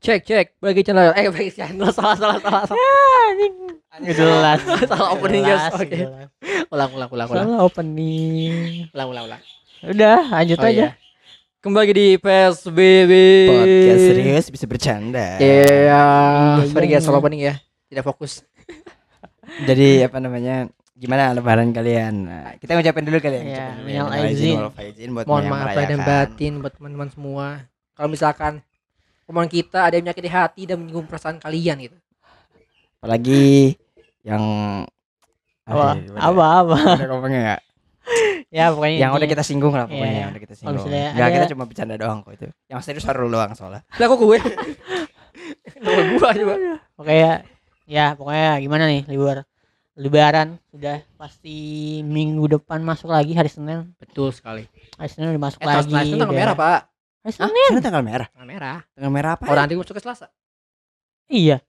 Cek cek bagi channel eh bagi channel salah salah salah salah Nggak jelas. Salah opening, guys. Jelas, Oke. ulang ulang ulang ulang Salah opening. ulang ulang ulang Udah, lanjut Oh, aja. iya. Kembali di PSBB Podcast serius bisa bercanda. Iya, sorry iya, guys, iya. salah opening ya. Tidak fokus. Jadi apa namanya? Gimana lebaran kalian? Nah, kita ngucapin dulu kalian. Iya, dulu minal aizin. Mohon maaf dan batin buat teman-teman semua. Kalau misalkan omongan kita ada yang menyakiti hati dan menyinggung perasaan kalian gitu. Apalagi yang Apa? Apa apa? Ngomongnya nggak? Ya pokoknya yang udah kita singgung lah pokoknya Iya. yang udah kita singgung. ada- kita cuma bercanda doang kok itu. Yang serius baru doang soalnya. Lah kok gue? Nama gua coba. Pokoknya ya pokoknya gimana nih libur Lebaran sudah pasti minggu depan masuk lagi hari Senin. Betul sekali. Hari Senin udah masuk Eh, lagi. Tanggal merah, Pak. Hari? Senin. Sekarang tanggal merah. Tanggal merah. Tanggal merah apa? Orang nanti masuk ke Selasa. Iya.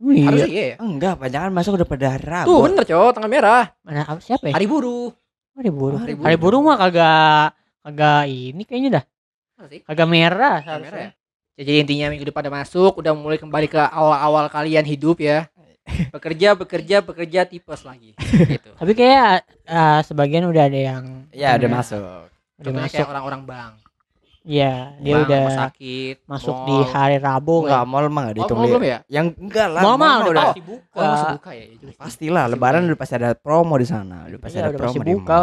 Oh, iya. Harusnya iya ya. Enggak, jangan masuk udah pada hari Rabu. Tuh bener cowok tanggal merah. Mana apa siapa ya? Hari buruh. Hari buruh. Hari Hari buruh mah kagak kagak ini kayaknya dah. Kagak merah. Tanggal merah ya. Jadi intinya minggu depan udah masuk, udah mulai kembali ke awal-awal kalian hidup ya. Bekerja, bekerja, bekerja tipes lagi. gitu. Tapi kayak eh, sebagian udah ada yang Ya udah masuk. udah Contohnya masuk. kayak orang-orang bank. Iya, dia Bank, udah sakit, masuk mall. di hari Rabu Enggak, kan. mall mah enggak Oh, dihitung. Li. belum ya? Yang enggak lah. Mall mah udah udah pasti buka. Oh, masih buka ya. Itu pastilah Masih lebaran buka. udah pasti ada promo di sana. Udah pasti Iya, ada udah promo pasti di buka.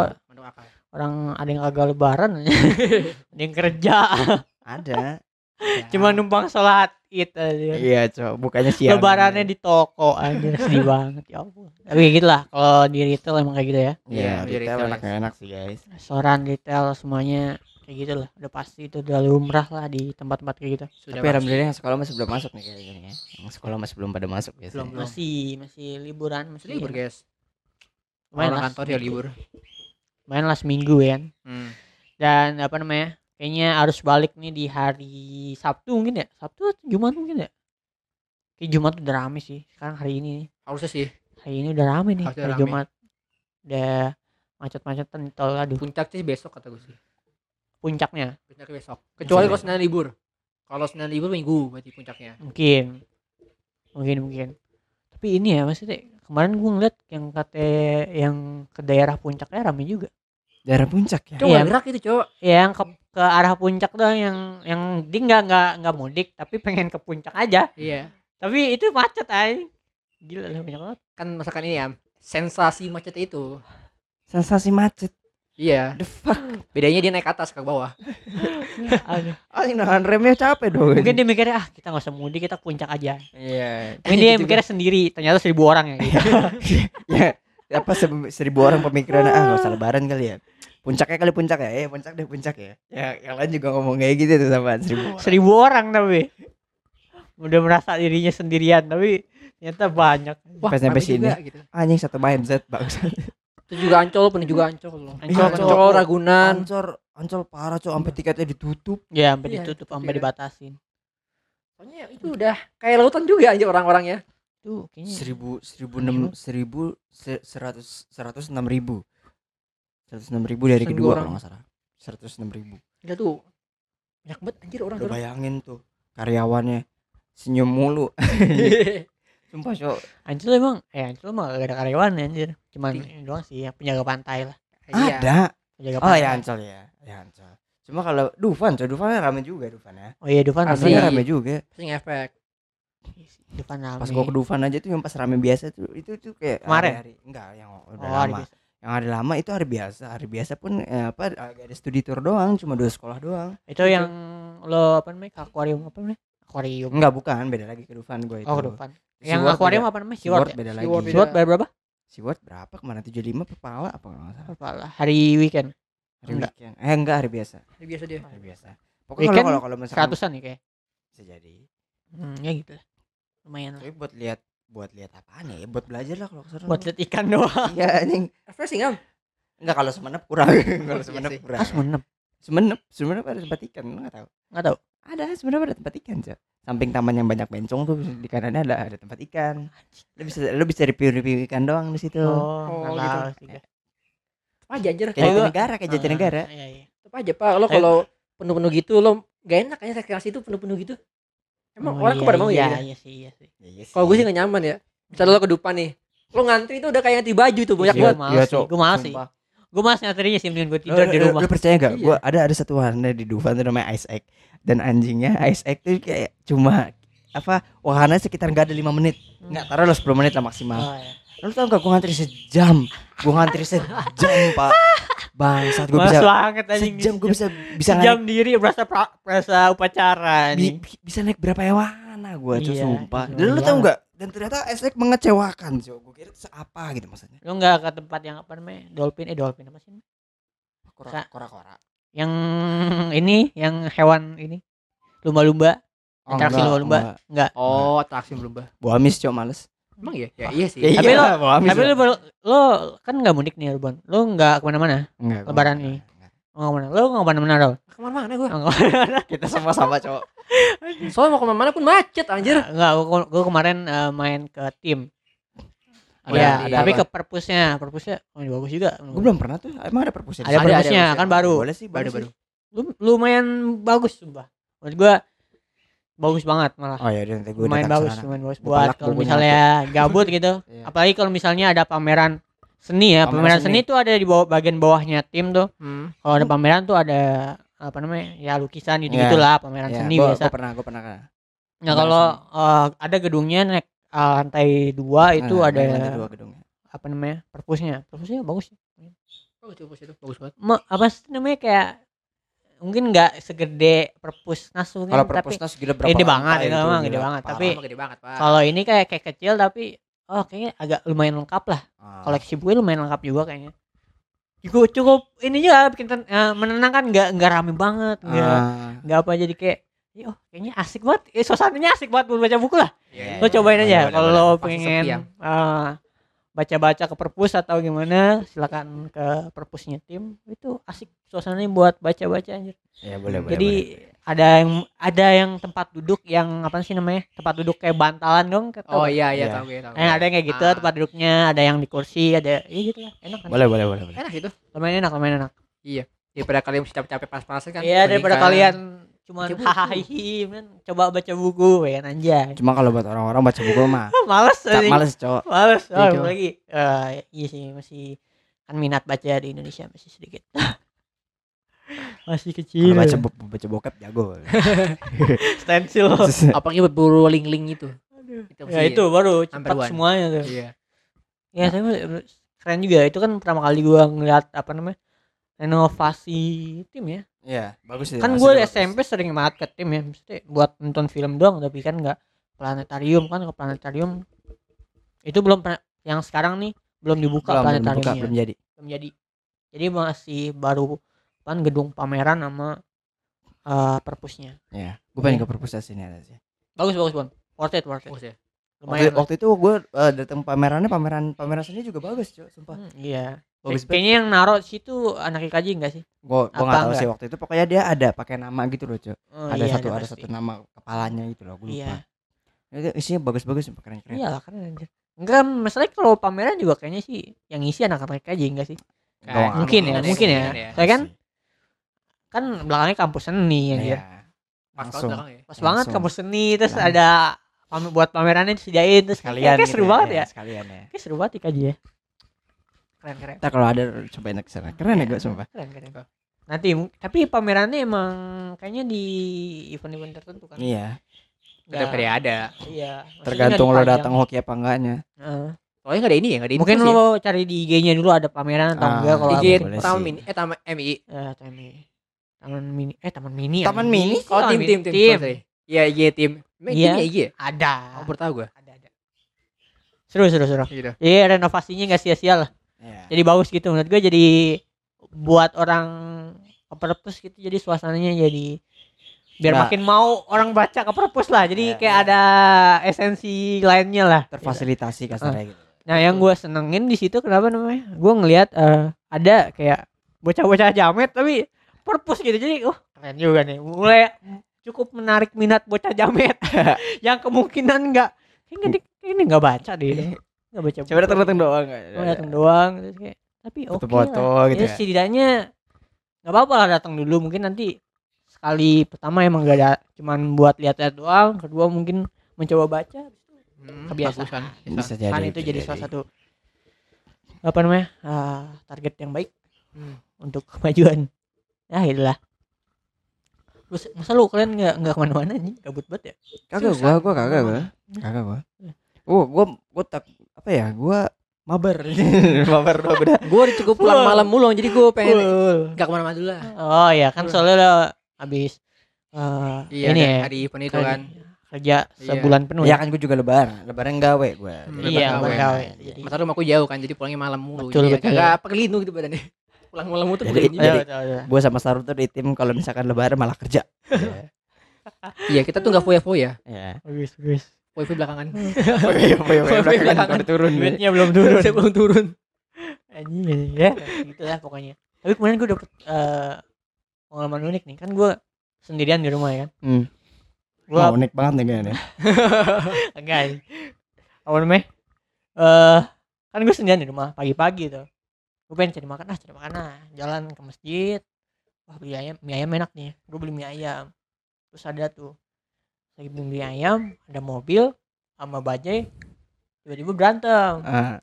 Orang ada yang kagak lebaran ada yang kerja. Ada. Ya. Cuma numpang sholat id aja. Iya, Cok. Bukannya siang. Lebarannya di toko anjir sedih banget ya ampun. Tapi gitu lah kalau di retail emang kayak gitu ya. Iya, Iya, retail retail, enak enak sih, guys. Restoran retail semuanya kayak gitu lah. Udah pasti itu udah lumrah lah di tempat-tempat kayak gitu. Sudah Tapi alhamdulillah yang sekolah masih belum masuk nih kayaknya ya. Yang sekolah masih belum pada masuk biasanya. Belum, belum. Masih masih liburan masih libur guys. Lumayan Orang kantor ya libur. Lumayan lah seminggu ya kan. Hmm. Dan apa namanya? Kayaknya harus balik nih di hari Sabtu mungkin ya. Sabtu atau Jumat mungkin ya. Kayak Jumat udah rame sih. Sekarang hari ini nih. Harusnya sih Hari ini udah rame nih. Harusnya Hari rame. Jumat. Udah macet-macetan di tol aduh puncak sih besok kata gue sih. Puncaknya Puncaknya besok. Kecuali kalau Senin libur. Kalau Senin libur minggu berarti puncaknya. mungkin mungkin mungkin tapi ini ya maksudnya kemarin gue ngeliat yang kata yang ke daerah puncaknya rame juga Daerah puncak ya. Coba Iya. gerak itu, Cok. ya yang ke ke arah puncak doang yang yang dia nggak nggak nggak mudik tapi pengen ke puncak aja Iya. tapi itu macet aja gila lah banyak banget Kan masakan ini ya. Sensasi macet itu. Sensasi macet. Iya. The fuck. Bedanya dia naik ke atas ke bawah. Aduh. Ah, ini nahan remnya capek dong. mungkin dia mikirnya ah kita nggak usah mudik kita puncak aja Iya. mungkin dia Gitu mikirnya sendiri ternyata seribu orang ya gitu. ya apa se- seribu orang pemikiran ah nggak usah lebaran kali ya puncaknya kali puncak ya eh puncak deh puncak ya ya yang lain juga ngomong kayak gitu tuh sama seribu orang. seribu orang tapi udah merasa dirinya sendirian tapi ternyata banyak Wah, Pas sampai sini. gitu. anjing satu mindset bangsa Itu juga Ancol, penuh juga Ancol loh. Ancol, Ancol, Ancol. Ragunan. ancol ancol parah cok sampai tiketnya ditutup ya sampai Iya, ditutup sampai ya. dibatasin Soalnya itu udah kayak lautan juga aja orang-orangnya. tuh kayaknya seribu seribu enam seribu se- seratus seratus enam ribu seratus enam ribu dari kedua orang. kalau nggak salah seratus enam ribu Gila tuh. Banyak banget anjir orang udah tuh. bayangin tuh karyawannya senyum mulu sumpah cok. Ancol emang eh Ancol mah gak ada karyawan ya, anjir. Cuman Iya. ini doang sih yang penjaga pantai lah. Iya. ada penjaga oh pantai. Ya ancol ya ya ancol cuma kalau Dufan cok. Dufan rame juga Dufan ya. Oh iya Dufan Asli. rame. Dufan rame juga. Pasti ngefek. Dufan rame. Pas gua ke Dufan aja tuh yang pas rame biasa tuh itu tuh kayak Kemarin? hari, enggak yang udah oh hari lama yang hari lama itu hari biasa. Hari biasa pun eh, apa agak ada studi tour doang cuma dua sekolah doang. Itu yang lo apa namanya akuarium apa namanya? Akuarium. Enggak bukan. Beda lagi ke Dufan gue itu. oh ke Dufan yang akuarium beda. apa namanya? Ya beda SeaWorld lagi. Bayar berapa? SeaWorld berapa? Ke mana 75 per pala? Apa kalau nggak salah? Berapa lah? hari weekend. Hari Enggak. weekend. Eh enggak hari biasa. Ini biasa dia. hari biasa. Pokoknya Weekend kalau kalau kalau misalkan seratusan nih kayak. Bisa jadi. Hmm, ya gitu lah. Lumayan lah. Tapi buat lihat buat lihat apaan ya? Buat belajar lah kalau ke sana. Buat lihat ikan doang. Iya anjing. Refreshing am. enggak kalau semenep kurang. Kalau Iya semenep kurang. Ah semenep. Semenep. Semenep ada tempat ikan lu nggak tahu? Nggak tahu ada sebenarnya ada tempat ikan cok samping taman yang banyak bencong tuh di kanannya ada ada tempat ikan lu bisa lu bisa review review ikan doang di situ oh, Oh, gitu. aja anjir. kayak Kayak gua- negara kayak jatinegara Ah, iya, iya. Tetep aja Pak. Lo kalau penuh-penuh gitu lo gak enak kayaknya rekreasi itu penuh-penuh gitu. Emang Oh, orang iya, kok pada mau iya, ya? Iya sih, iya sih. Iya sih. Kalau gue sih gak nyaman ya. Misalnya lo ke depan nih, lo ngantri itu udah kayak ganti baju tuh banyak Iya, banget. males sih, gua males sih. Sumpah. Gue mas ngantrinya sih mending gue tidur di lu- rumah. Lu percaya gak? Iya. Gua ada ada satu warna di Dufan tuh namanya Ice Egg dan anjingnya Ice Egg tuh kayak cuma apa wahana sekitar nggak ada lima menit nggak taruh lah 10 menit lah maksimal Oh, iya. lu tau gak gue ngantri sejam gue ngantri sejam pak bangsat gue bisa banget anjing. sejam gue bisa bisa sejam naik diri berasa pra- berasa upacara bi- bi- bisa naik berapa ya wahana gue Iya, sumpah itu dan lu tau banget. Nggak dan ternyata Egg mengecewakan cuy gue kira itu apa gitu maksudnya Lu enggak ke tempat yang apa namanya? Dolphin eh dolphin apa sih? kora kora kora Yang ini yang hewan ini. Lumba-lumba. Atraksi lumba-lumba. Enggak. Oh, atraksi belum bah. Bu Amis cok males Emang iya? Ya iya sih. Ya Tapi iya, lo- Tapi baru lo kan enggak mudik nih Urban. Lu enggak ke mana-mana. Enggak, lebaran enggak, enggak ke mana. Enggak ke mana-mana Rol. Ke mana-mana gue. Enggak ke mana-mana. kita sama-sama cowok Soalnya mau ke mana-mana pun macet anjir. Enggak, gua, gua kemarin eh, main ke tim. Oh, Iya, ada tapi apa? ke perpusnya, perpusnya oh, bagus juga. gue belum pernah tuh emang ada perpus Ada Ada, perpusnya ada, kan baru. boleh sih Baru baru. Lu- lumayan bagus sumpah. Menurut gua bagus banget malah. oh ya udah nanti gue lumayan bagus, lumayan bagus Gua buat kalau misalnya gabut gitu. Iya. Apalagi kalau misalnya ada pameran seni ya, Pameran pameran, seni. seni. tuh ada di bawah bagian bawahnya tim tuh. Hmm. Kalau ada pameran tuh ada apa namanya? Ya lukisan gitu Iya. gitulah pameran ya, seni gua, biasa. gua pernah gue pernah kan Nah, kalau eh, ada gedungnya naik eh, lantai dua itu Nah, ada lantai dua gedungnya apa namanya? perpusnya. Perpusnya bagus. Bagus tuh bagus itu. Bagus banget. Ma- apa sih namanya kayak mungkin nggak segede perpus nas mungkin kalau tapi perpusnas gila berapa gede banget, itu itu, emang gila. gede banget, tapi- gede banget, Pak. kalau ini kayak kayak kecil tapi oh kayaknya agak lumayan lengkap lah Ah. koleksi buku lumayan lengkap juga kayaknya cukup cukup ini juga bikin ten- eh, menenangkan nggak nggak rame banget nggak Ah. nggak apa jadi kayak "Ih, oh kayaknya asik banget eh, suasananya asik banget buat baca buku lah Iya, lo iya, cobain boleh, aja boleh, kalau boleh. lo pengen ya. eh, baca-baca ke perpus atau gimana silakan ke perpusnya tim itu asik suasananya buat baca-baca anjir Iya, boleh boleh jadi boleh. Ada yang ada yang tempat duduk yang apa sih namanya tempat duduk kayak bantalan dong Oh iya iya Iya. tahu gue tahu. Eh, ada yang kayak gitu Ah. tempat duduknya ada yang di kursi ada iya gitu lah enak kan boleh boleh boleh Enak itu. lumayan enak lumayan enak Daripada kalian mesti capek-capek pas-pasan kan. iya daripada kalian buku. hahaha kan coba baca buku ya kan anjay cuma kalau buat orang-orang baca buku mah males anjing. males cowok males oh, Iya, lagi Eh, iya sih masih kan minat baca di Indonesia masih sedikit masih kecil baca bu- baca bokep jago stensil Apalagi berburu link-link itu. Itu ya itu baru cepat one. semuanya tuh Iya. ya tapi keren juga itu kan pertama kali gua ngeliat apa namanya renovasi tim ya Iya, bagus sih. kan gue bagus. SMP sering banget ke tim ya mesti buat nonton film doang tapi kan nggak planetarium kan ke planetarium itu belum pernah yang sekarang nih belum dibuka belum, belum buka, planetariumnya belum jadi. belum jadi jadi masih baru kan gedung pameran sama eh, perpusnya Iya, gue pengen Iya. ke perpustakaan sini ada sih. bagus bagus bang worth it worth it Bagus ya. Waktu, lumayan lah. waktu itu gue datang pamerannya pameran pameran seni juga bagus, cuy, sumpah. Hmm, iya Bagus banget. kayaknya yang naro situ anak IKJ enggak sih Gue gue nggak tahu enggak? sih waktu itu pokoknya dia ada pakai nama gitu loh, cuy. Oh, ada iya, satu ada pasti. satu nama kepalanya gitu loh, gue iya lupa. Itu isinya bagus-bagus, sumpah keren-keren. iya lah keren anjir enggak masalahnya kalau pameran juga kayaknya sih yang isi anak-anak IKJ enggak sih Doang. Mungkin ya, Ada mungkin ya. kemungkinan Saya kan kan belakangnya kampus seni ya Iya. Pas banget Langsung. belakang ya. pas banget Langsung. kampus seni terus Langsung. ada pam- buat pamerannya disediain terus Sekalian kayak gitu seru banget ya Sekalian ya. kayak seru banget IKJ ya keren keren Ntar kalau ada cobain ke sana. Keren ya gue sumpah. keren keren nanti tapi pamerannya emang kayaknya di event-event tertentu kan Iya, Tetap kayak ada. iya maksudnya tergantung lo datang hoki apa enggaknya. Heeh. Soalnya enggak ada ini ya, enggak ada mungkin sih ya. lo cari di IG-nya dulu ada pameran atau Ah, enggak kalau IG sih. Mini eh Taman MI. Eh, TMI. Taman mini eh taman mini Taman anjing. mini? Oh, Taman tim tim tim. Iya, IG tim. Iya. timnya IG ya? ada Oh, baru tahu gue. ada ada seru seru seru Gitu. Iya renovasinya nggak sia-sia lah Iya. jadi bagus gitu menurut gue jadi buat orang ke perpus gitu jadi suasananya jadi biar Nah. makin mau orang baca ke perpus lah jadi Iya, kayak iya. ada esensi lainnya lah Terfasilitasi kasarnya gitu. nah yang gue senengin di situ kenapa namanya gue ngelihat eh, ada kayak bocah-bocah jamet tapi perpus gitu jadi oh keren juga nih mulai cukup menarik minat bocah jamet yang kemungkinan nggak di- ini nggak baca deh nggak baca Coba datang-datang doang. Oh, datang doang terus kayak tapi oke Foto-foto lah. gitu ya, ya. setidaknya nggak apa-apa lah datang dulu mungkin nanti sekali pertama emang gak ada cuman buat lihat-lihat doang kedua mungkin mencoba baca Hmm, Kebiasaan. bagusan. Bisa jadi. kan itu bisa jadi salah satu apa namanya ah, target yang baik Hmm. untuk kemajuan ya itulah terus masa lu kalian nggak nggak ke mana-mana nih gabut banget ya Kagak Susah. gua, gua kagak gua. Kagak gua. Oh, gua gua tak apa ya? Gua mabar. mabar doang udah. Gue cukup pulang malam mulu jadi gue pengen nggak ke mana-mana dulu lah. oh ya kan soalnya lo habis eh, Iya, ini ya hari event itu kerja- kan. kerja Iya. sebulan penuh Ya kan gua juga lebaran. Lebaran gawe gua. Hmm, iya lebaran gawe. gawe jadi Masa rumahku jauh kan, jadi pulangnya malam mulu. Betul, jadi betul. Agak pegelinu gitu badannya. Pulang malam tuh Jadi-. Iya, jadi- betul, betul. gua sama Sarul tuh di tim kalau misalkan lebaran malah kerja. Iya, kita tuh nggak foya-foya. Ya. bagus bagus Foya belakangan. Iya, oh iya, Foya belakangan belakangan. turun. duitnya belum turun Saya belum turun. anjing anjing, ya gitu lah pokoknya tapi kemarin gue dapet eh, pengalaman unik nih kan gue sendirian di rumah ya kan Hmm. gue Wah, unik banget nih kayaknya. enggak apa namanya eh kan gue sendirian di rumah pagi-pagi tuh gue pengen cari makan ah cari makan ah. Jalan ke masjid. Wah beli ayam mie ayam enak nih. Gue beli mie ayam. Terus ada tuh lagi beli mie ayam ada mobil sama bajai tiba-tiba berantem. Ah,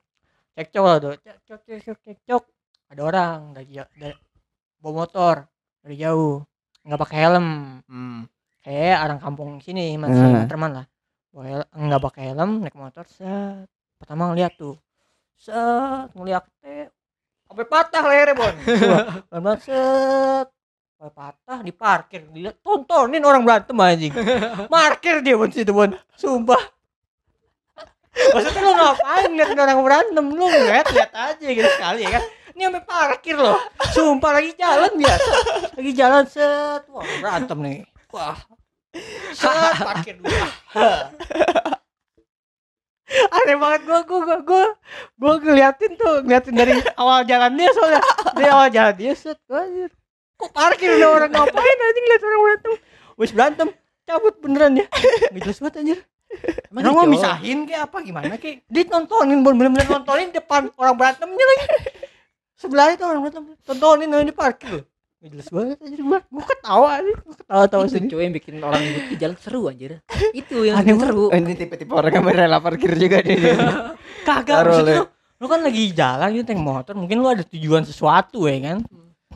cekcok lah tuh. Cekcok cekcok cekcok ada orang dari, dari bawa motor dari jauh. Nggak pakai helm. Hmm. kayak orang kampung sini masih Hmm. teman lah. Nggak pakai helm naik motor set. Pertama ngeliat tuh set ngeliat teh sampai patah lehernya bon. Pelan banget set. Sampai patah di parkir dilihat tontonin orang berantem anjing. Parkir dia bon situ bon. Sumpah. Maksudnya lu ngapain liat orang berantem? Lu lihat lihat aja gitu sekali ya kan? Ini sampai parkir loh. Sumpah lagi jalan biasa. Lagi jalan set. Wah berantem nih. Wah. Set parkir dulu aneh banget gua gua gua gua gua ngeliatin tuh ngeliatin dari awal jalan dia soalnya. Dari awal jalan dia set gua anjir. Kok parkir udah orang ngapain anjing lihat orang berantem wis berantem cabut beneran ya. Nggak jelas banget anjir. Emang Emang mau gitu? misahin kayak apa gimana kayak? Dia nontonin bener-bener nontonin depan orang berantemnya lagi. Sebelahnya tuh orang berantem tontonin aja di parkir Gak jelas banget anjir gua gua ketawa aja gua ketawa-tawa Itu sendiri cuy yang bikin orang di jalan seru anjir. Itu yang Aneh seru. oh, ini tipe-tipe orang yang rela parkir juga dia. dia. kagak lu, lu kan lagi jalan gitu naik motor mungkin lu ada tujuan sesuatu ya kan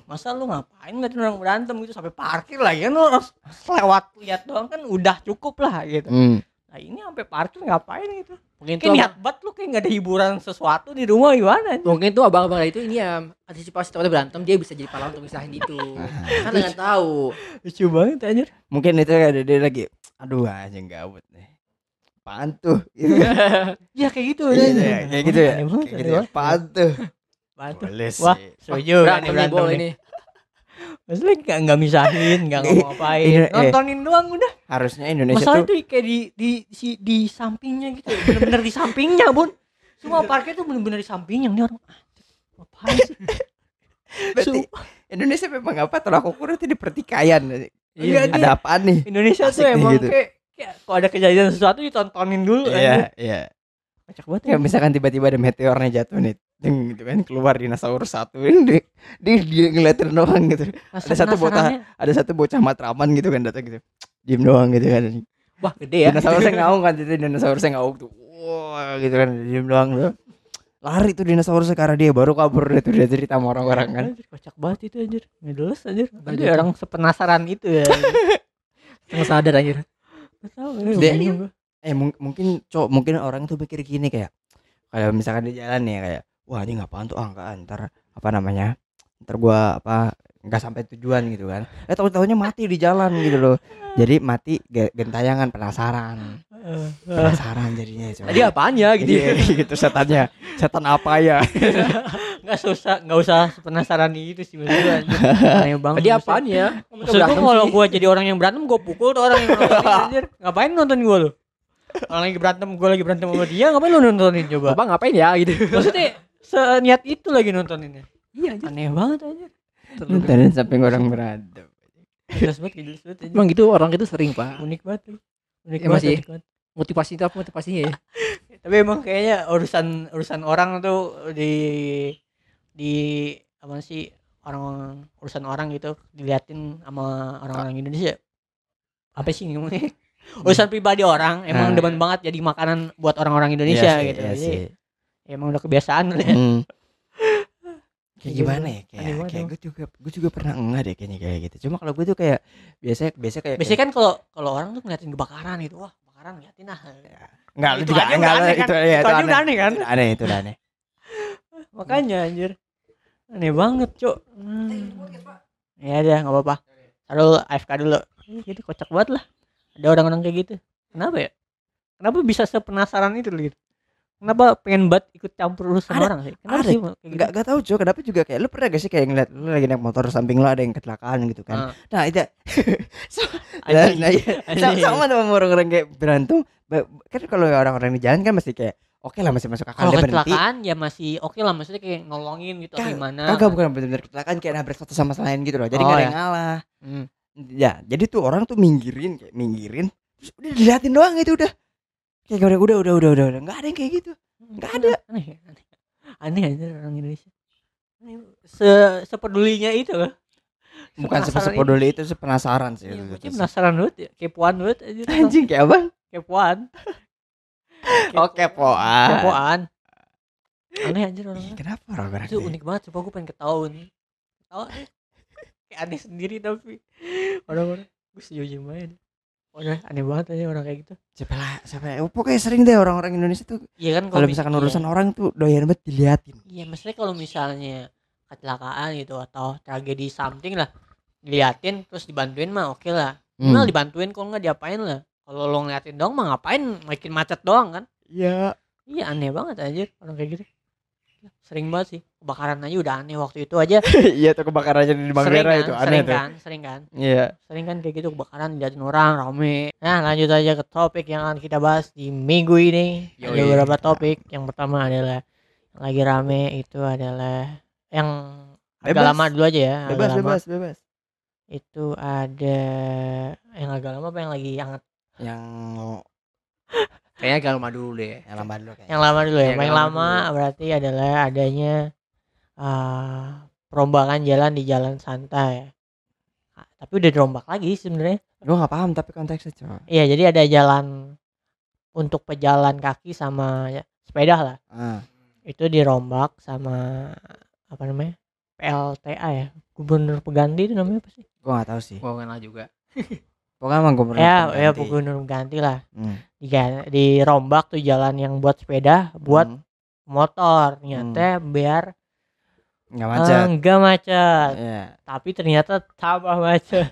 masa lu ngapain ngeliatin orang berantem gitu sampai parkir lagi kan lu harus lewat lihat doang kan udah cukup lah gitu Hmm. Nah ini sampai parkir ngapain gitu Mungkin kayak niat banget lu kayak gak ada hiburan sesuatu di rumah gimana mungkin tuh abang-abang itu ini ya antisipasi takutnya berantem dia bisa jadi pahlawan untuk misahin itu. kan nggak tahu. lucu banget anjir Mungkin itu ada dia lagi. Aduh anjing gabut nih. Apaan tuh? Gitu. ya kayak gitu Iya, iya, kayak gitu ya. Kayak gitu ya. Apaan tuh? Boleh Wah, sih. setuju kan Berantem nih bol ini. Maksudnya gak, nggak misahin, gak ngapa-ngapain eh. Nontonin doang udah Harusnya Indonesia Masalah tuh itu kayak di, di, di, di sampingnya gitu Bener-bener di sampingnya bun Semua parkir tuh bener-bener di sampingnya Ini orang "Anjir, Ngapain sih berarti Sumpah. Indonesia memang apa tolak ukur itu di pertikaian. Iya, Ada apaan nih? Indonesia tuh Asik nih emang gitu. kayak, kayak Kalau ada kejadian sesuatu ditontonin dulu Iya, iya. Kocak banget Ya misalkan tiba-tiba ada meteornya jatuh nih, deng gitu kan keluar dinosaurus satu ini dia, dia ngeliatin doang gitu. Ada satu bocah- Ada satu bocah matraman gitu kan datang gitu. Diem doang gitu kan. Wah, gede ya. Dinosaurusnya ngaung kan itu dinosaurusnya ngaung tuh. Wah gitu kan diem doang tuh. Lari tuh dinosaurusnya karena dia baru kabur deh tuh dia cerita sama orang-orang kan. Anjir, Kocak banget itu anjir Nggak jelas anjir Ada orang sepenasaran itu ya Nggak sadar anjir. Gak tau Dia- bingung gua. Eh mung- mungkin cowok mungkin orang tuh pikir gini kayak kayak misalkan di jalan nih kayak wah ini ngapain tuh ah enggak ntar apa namanya ntar gua apa nggak sampai tujuan gitu kan eh tahu tahunya mati di jalan gitu loh jadi mati ge- gentayangan penasaran Eh, eh. penasaran jadinya coba. Tadi apaan ya gitu. ya? Iya, gitu setannya setan apa ya nggak susah nggak usah penasaran itu sih anjir. aneh banget Tadi maksudnya. apaan ya? maksud gua kalau gua jadi orang yang berantem gua pukul tuh orang yang nontonin anjir ngapain nonton gua lu orang lagi berantem gua lagi berantem sama dia ngapain lu nontonin coba Bapak ngapain ya gitu. maksudnya seniat itu lagi nontoninnya Iya anjir. aneh banget aja dan samping orang berantem jelas banget jelas banget. Emang gitu orang itu sering, Pak. unik banget tuh. unik Ya, banget, masih. unik banget. Motivasi itu apa motivasinya ya? tapi emang kayaknya urusan urusan orang tuh di di apa sih orang urusan orang gitu diliatin sama orang-orang Indonesia apa sih ngomongnya urusan pribadi orang emang Ah. demen banget jadi makanan buat orang-orang Indonesia Iya sih, gitu iya Jadi, sih. Ya emang udah kebiasaan ya. Hmm. kayak gimana ya? Kayak Aneh kayak gue juga gue juga pernah enggak deh kayaknya kayak gitu. Cuma kalau gue tuh kayak biasa biasa kayak biasanya kan kalau kalau orang tuh ngeliatin kebakaran gitu. Wah kebakaran liatin ah enggak lu itu juga enggak lu aneh kan? itu ya Itu itu aneh. kan? Itu aneh itu aneh. Makanya anjir. Aneh banget cuk. Hmm. ya udah nggak apa-apa. Taruh AFK dulu. Jadi kocak banget lah. Ada orang-orang kayak gitu. Kenapa ya? Kenapa bisa sepenasaran itu gitu kenapa pengen banget ikut campur urusan Ada, orang sih kenapa ada. sih kayak gitu Enggak enggak tahu cuy kenapa juga kayak lu pernah gak sih kayak ngeliat lu lagi naik motor samping lu ada yang kecelakaan gitu kan Ah. nah itu nah, Anjing. nah, iya. sama, sama sama orang-orang kayak berantem kan kalau orang-orang di jalan kan masih kayak oke lah masih masuk akal kalau berhenti kecelakaan ya masih oke lah maksudnya kayak nolongin gitu atau Kag- gimana kagak bukan benar-benar kecelakaan kayak nabrak satu sama lain gitu loh jadi Oh, nggak ada ya. yang ngalah Hmm. ya jadi tuh orang tuh minggirin kayak minggirin terus udah diliatin doang itu udah kayak udah udah udah udah udah udah nggak ada yang kayak gitu Nggak ada. aneh aneh aneh aja orang Indonesia se sepedulinya itu loh bukan Sepenasaran sepeduli itu sih penasaran sih Iya, itu. penasaran banget ya, kepoan banget aja. anjing kayak apa Kepoan. Oh, kepoan. Kepoan. Aneh anjir orang. Ih, kenapa orang-orang Itu unik banget coba gue pengen ketawa nih. Ketawa kayak aneh sendiri tapi orang-orang gue setuju main. Udah aneh banget aja orang kayak gitu. siapa lah siapa ya? pokoknya sering deh orang-orang Indonesia tuh Iya kan kalau mis- misalkan iya. urusan orang tuh doyan banget diliatin Iya, maksudnya kalau misalnya kecelakaan gitu atau tragedi something lah diliatin terus dibantuin mah oke lah. Hmm. Minimal dibantuin kalau nggak diapain lah. Kalau lo ngeliatin doang mah ngapain makin macet doang kan? iya Iya aneh banget anjir orang kayak gitu. Sering banget sih. Kebakaran aja udah aneh waktu itu aja. iya tuh kebakarannya di sering Bangkera kan, itu aneh sering tuh kan, sering kan. iya Sering kan kayak gitu kebakaran diliatin orang rame. Nah, lanjut aja ke topik yang akan kita bahas di minggu ini. Ada Yoi. beberapa topik. Yang pertama adalah yang lagi rame itu adalah yang agak Bebas. lama dulu aja ya. agak bebas lama. bebas bebas Itu ada yang agak lama apa yang lagi hangat? yang Kayaknya agak lama dulu deh. yang lama dulu kayaknya Yang lama dulu ya. Yang Yang lama lama dulu. berarti adalah adanya uh, perombakan jalan di Jalan Santai. Tapi udah dirombak lagi sebenarnya. gue nggak paham tapi konteksnya coba Iya, jadi ada jalan untuk pejalan kaki sama ya, sepeda lah. ah. Itu dirombak sama apa namanya? PLTA ya. Gubernur pengganti itu namanya apa sih? gue nggak tahu sih Gua kenal juga. pokoknya emang gue pernah Ya, pengganti. ya gubernur pengganti lah. Hmm. Diga- dirombak tuh jalan yang buat sepeda, buat Hmm. motor. Ternyata biar nggak eh, macet enggak macet. Iya. Tapi ternyata tambah macet.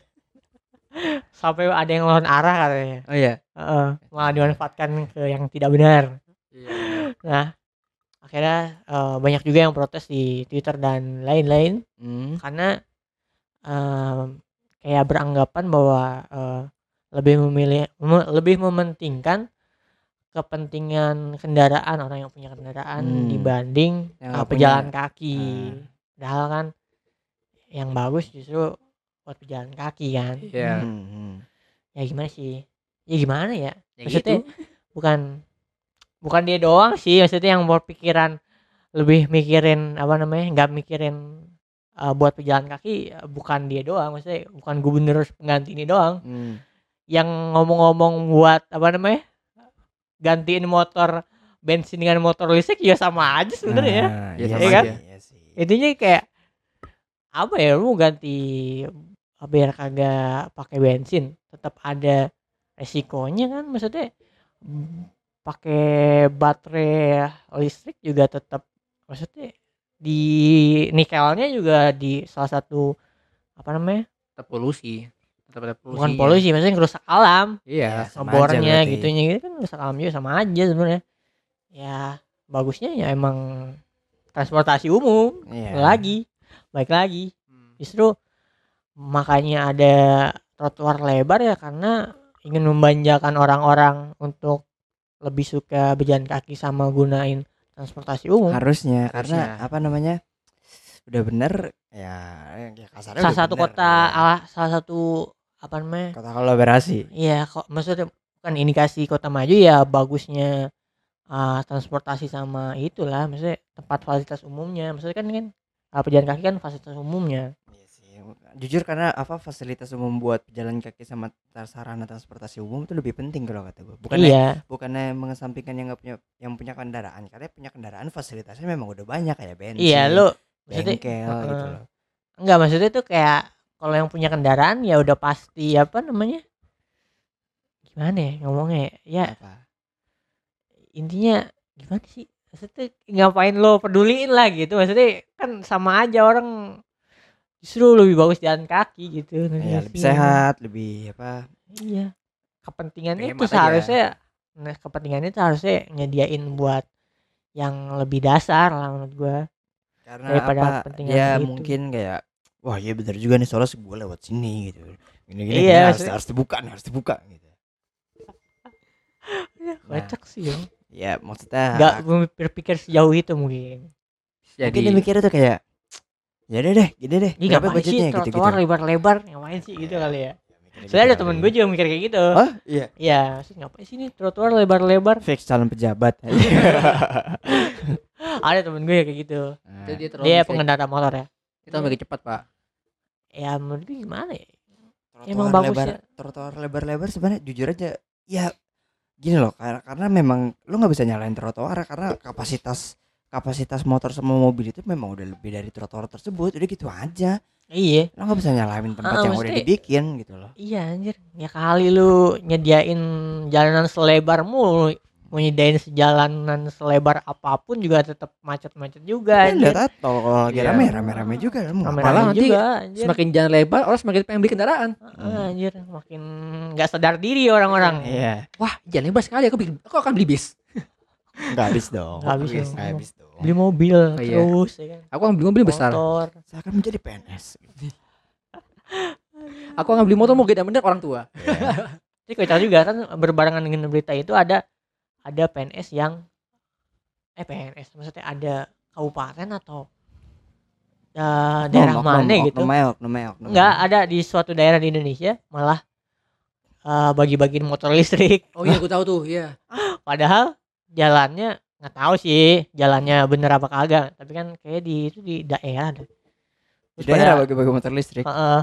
Sampai ada yang lawan arah katanya. oh iya Heeh, malah dimanfaatkan ke yang tidak benar. Iya. Nah, akhirnya eh, banyak juga yang protes di Twitter dan lain-lain Hmm. karena em, kayak beranggapan bahwa eh, lebih memilih mem- lebih mementingkan kepentingan kendaraan orang yang punya kendaraan Hmm. dibanding Yang nggak pejalan punya. kaki. Ah. Padahal kan yang bagus justru buat pejalan kaki kan. Iya. Hmm, hmm. Ya gimana sih? Ya gimana ya? Ya Maksudnya gitu. bukan bukan dia doang sih maksudnya yang berpikiran lebih mikirin apa namanya nggak mikirin uh, buat pejalan kaki uh, bukan dia doang maksudnya bukan gubernur pengganti ini doang Hmm. yang ngomong-ngomong buat apa namanya gantiin motor bensin dengan motor listrik ya sama aja sebenarnya ya Nah, Ya, iya sama sih, aja. iya sih. intinya kayak apa ya lu ganti biar kagak pakai bensin tetap ada resikonya kan maksudnya pakai baterai listrik juga tetap maksudnya di nikelnya juga di salah satu apa namanya Tetap polusi. Tetap ada polusi. bukan polusi maksudnya ngerusak alam Iya. Ngebornya gitunya gitu kan ngerusak alam juga sama aja sebenarnya ya bagusnya ya emang transportasi umum Iya. lagi baik lagi Hmm. justru makanya ada trotoar lebar ya karena ingin membanjakan orang-orang untuk lebih suka berjalan kaki sama gunain transportasi umum harusnya karena Harusnya. apa namanya udah bener ya, ya kasarnya salah satu bener, kota ya. alah salah satu apa namanya kota kolaborasi iya kok maksudnya bukan indikasi kota maju ya bagusnya ah, transportasi sama itulah maksudnya tempat fasilitas umumnya maksudnya kan kan pejalan kaki kan fasilitas umumnya. Jujur karena apa fasilitas umum buat pejalan kaki sama sarana transportasi umum itu lebih penting kalau kata gue. Bukannya iya bukannya mengesampingkan yang nggak punya yang punya kendaraan. Karena punya kendaraan fasilitasnya memang udah banyak kayak bensin, iya lu bengkel Heeh. gitu loh. enggak maksudnya tuh kayak kalau yang punya kendaraan ya udah pasti apa namanya gimana ya ngomongnya ya, ya Apa? intinya gimana sih maksudnya ngapain lo peduliin lah gitu maksudnya kan sama aja orang justru lebih bagus jalan kaki gitu Iya, lebih sehat, lebih apa? iya kepentingannya itu aja. seharusnya nah kepentingannya itu harusnya nyediain buat yang lebih dasar lah menurut gua Karena Daripada apa? Ya gitu. mungkin kayak wah iya bener juga nih soalnya gue lewat sini gitu. Gini-gini Iya, harus, maksudnya- harus dibuka nih, harus dibuka gitu. Nah. kocak sih ya Ya maksudnya nggak berpikir sejauh itu mungkin Jadi mungkin dia mikirnya tuh kayak ya deh deh, gini deh. Ih berapa ngapain sih? Budgetnya trotoar lebar-lebar. Ngapain sih gitu kali ya? Mikirnya Soalnya ada gitu temen gue juga mikir kayak gitu. Oh, iya. Iya maksudnya ngapain sih nih trotoar lebar-lebar. Fix calon pejabat. Ada temen gue kayak gitu. Itu dia pengendara motor ya. Itu lebih cepat pak. Ya menurut gue gimana ya? Trotoar Emang bagus lebar, ya. trotoar lebar-lebar sebenarnya jujur aja ya gini loh karena karena memang lo nggak bisa nyalain trotoar karena kapasitas kapasitas motor sama mobil itu memang udah lebih dari trotoar tersebut udah gitu aja. Iya. Lo nggak bisa nyalain tempat Ah, yang udah dibikin gitu loh. Iya anjir. Ya kali lu nyediain jalanan selebar mulu Mau nyediain sejalanan selebar apa pun juga tetap macet-macet juga anjir. lihat atau kalau lagi Iya. rame rame-rame juga. Rame-rame ngapain? Malah nanti juga anjir. Semakin jalan lebar orang semakin pengen beli kendaraan. Ah, anjir. Makin nggak sadar diri orang-orang. Iya. Wah jalan lebar sekali aku bikin aku akan beli bis nggak habis dong Nggak habis dong. nggak habis dong beli mobil Oh, iya. terus ya kan aku akan beli mobil besar motor saya akan menjadi PNS aku akan beli motor mau gede bener orang tua Iya. Jadi kocak juga kan berbarengan dengan berita itu ada ada PNS yang eh PNS maksudnya ada kabupaten atau eh, daerah Oknum, mana oknum, gitu. oknum Enggak ada di suatu daerah di Indonesia malah eh, bagi-bagiin motor listrik. oh iya aku tahu tuh iya Padahal jalannya nggak tahu sih jalannya bener apa kagak. Tapi kan kayak di itu di daerah deh. di daerah bagi-bagi motor listrik Heeh.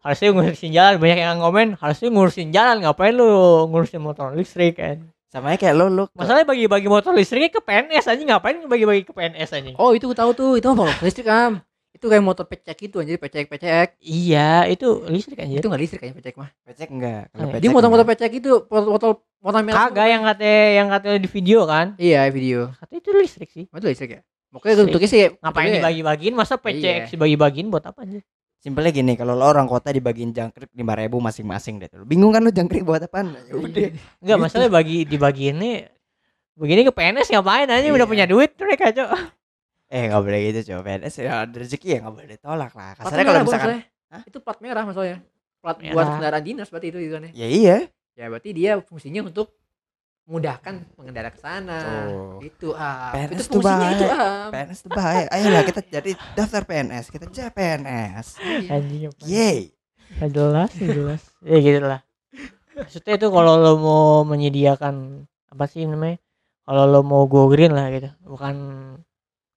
harusnya ngurusin jalan banyak yang ngomen harusnya ngurusin jalan ngapain lu ngurusin motor listrik kan sama kayak lo lo masalahnya bagi-bagi motor listriknya ke PNS aja ngapain bagi-bagi ke PNS aja oh itu aku tahu tuh itu motor listrik am itu kayak motor pecek itu anjir pecek pecek iya itu listrik aja itu nggak listrik kayaknya pecek mah Pecek enggak? Kalau Eh, pecek dia motor-motor pecek itu motor motor motor merah kagak yang katanya yang katanya di video kan iya video katanya itu listrik sih Oh, itu listrik ya pokoknya Listrik. bentuknya sih ngapain bentuknya- dibagi-bagiin masa Iya. dibagi-bagiin buat apa aja Simpelnya gini, kalau lo orang kota dibagiin jangkrik lima ribu masing-masing deh. tuh. Bingung kan lo jangkrik buat apaan? Ya udah. enggak Gitu. masalah bagi dibagiin nih begini ke PNS ngapain aja udah Iya. punya duit mereka cok Eh nggak boleh gitu coba. PNS ya ada rezeki ya nggak boleh ditolak lah. Kasarnya kalau misalkan. Hah? itu plat merah masalahnya plat Merah. buat kendaraan dinas berarti itu kan ya iya. ya berarti dia fungsinya untuk memudahkan pengendara ke sana Tuh. itu ah PNS itu tuh fungsinya itu bahaya. ah PNS tuh bahaya. Ayolah kita jadi daftar PNS. Kita jadi PNS. anjing apa Yeay. Nggak jelas nggak jelas ya gitu lah maksudnya itu kalau lo mau menyediakan apa sih namanya kalau lo mau go green lah gitu bukan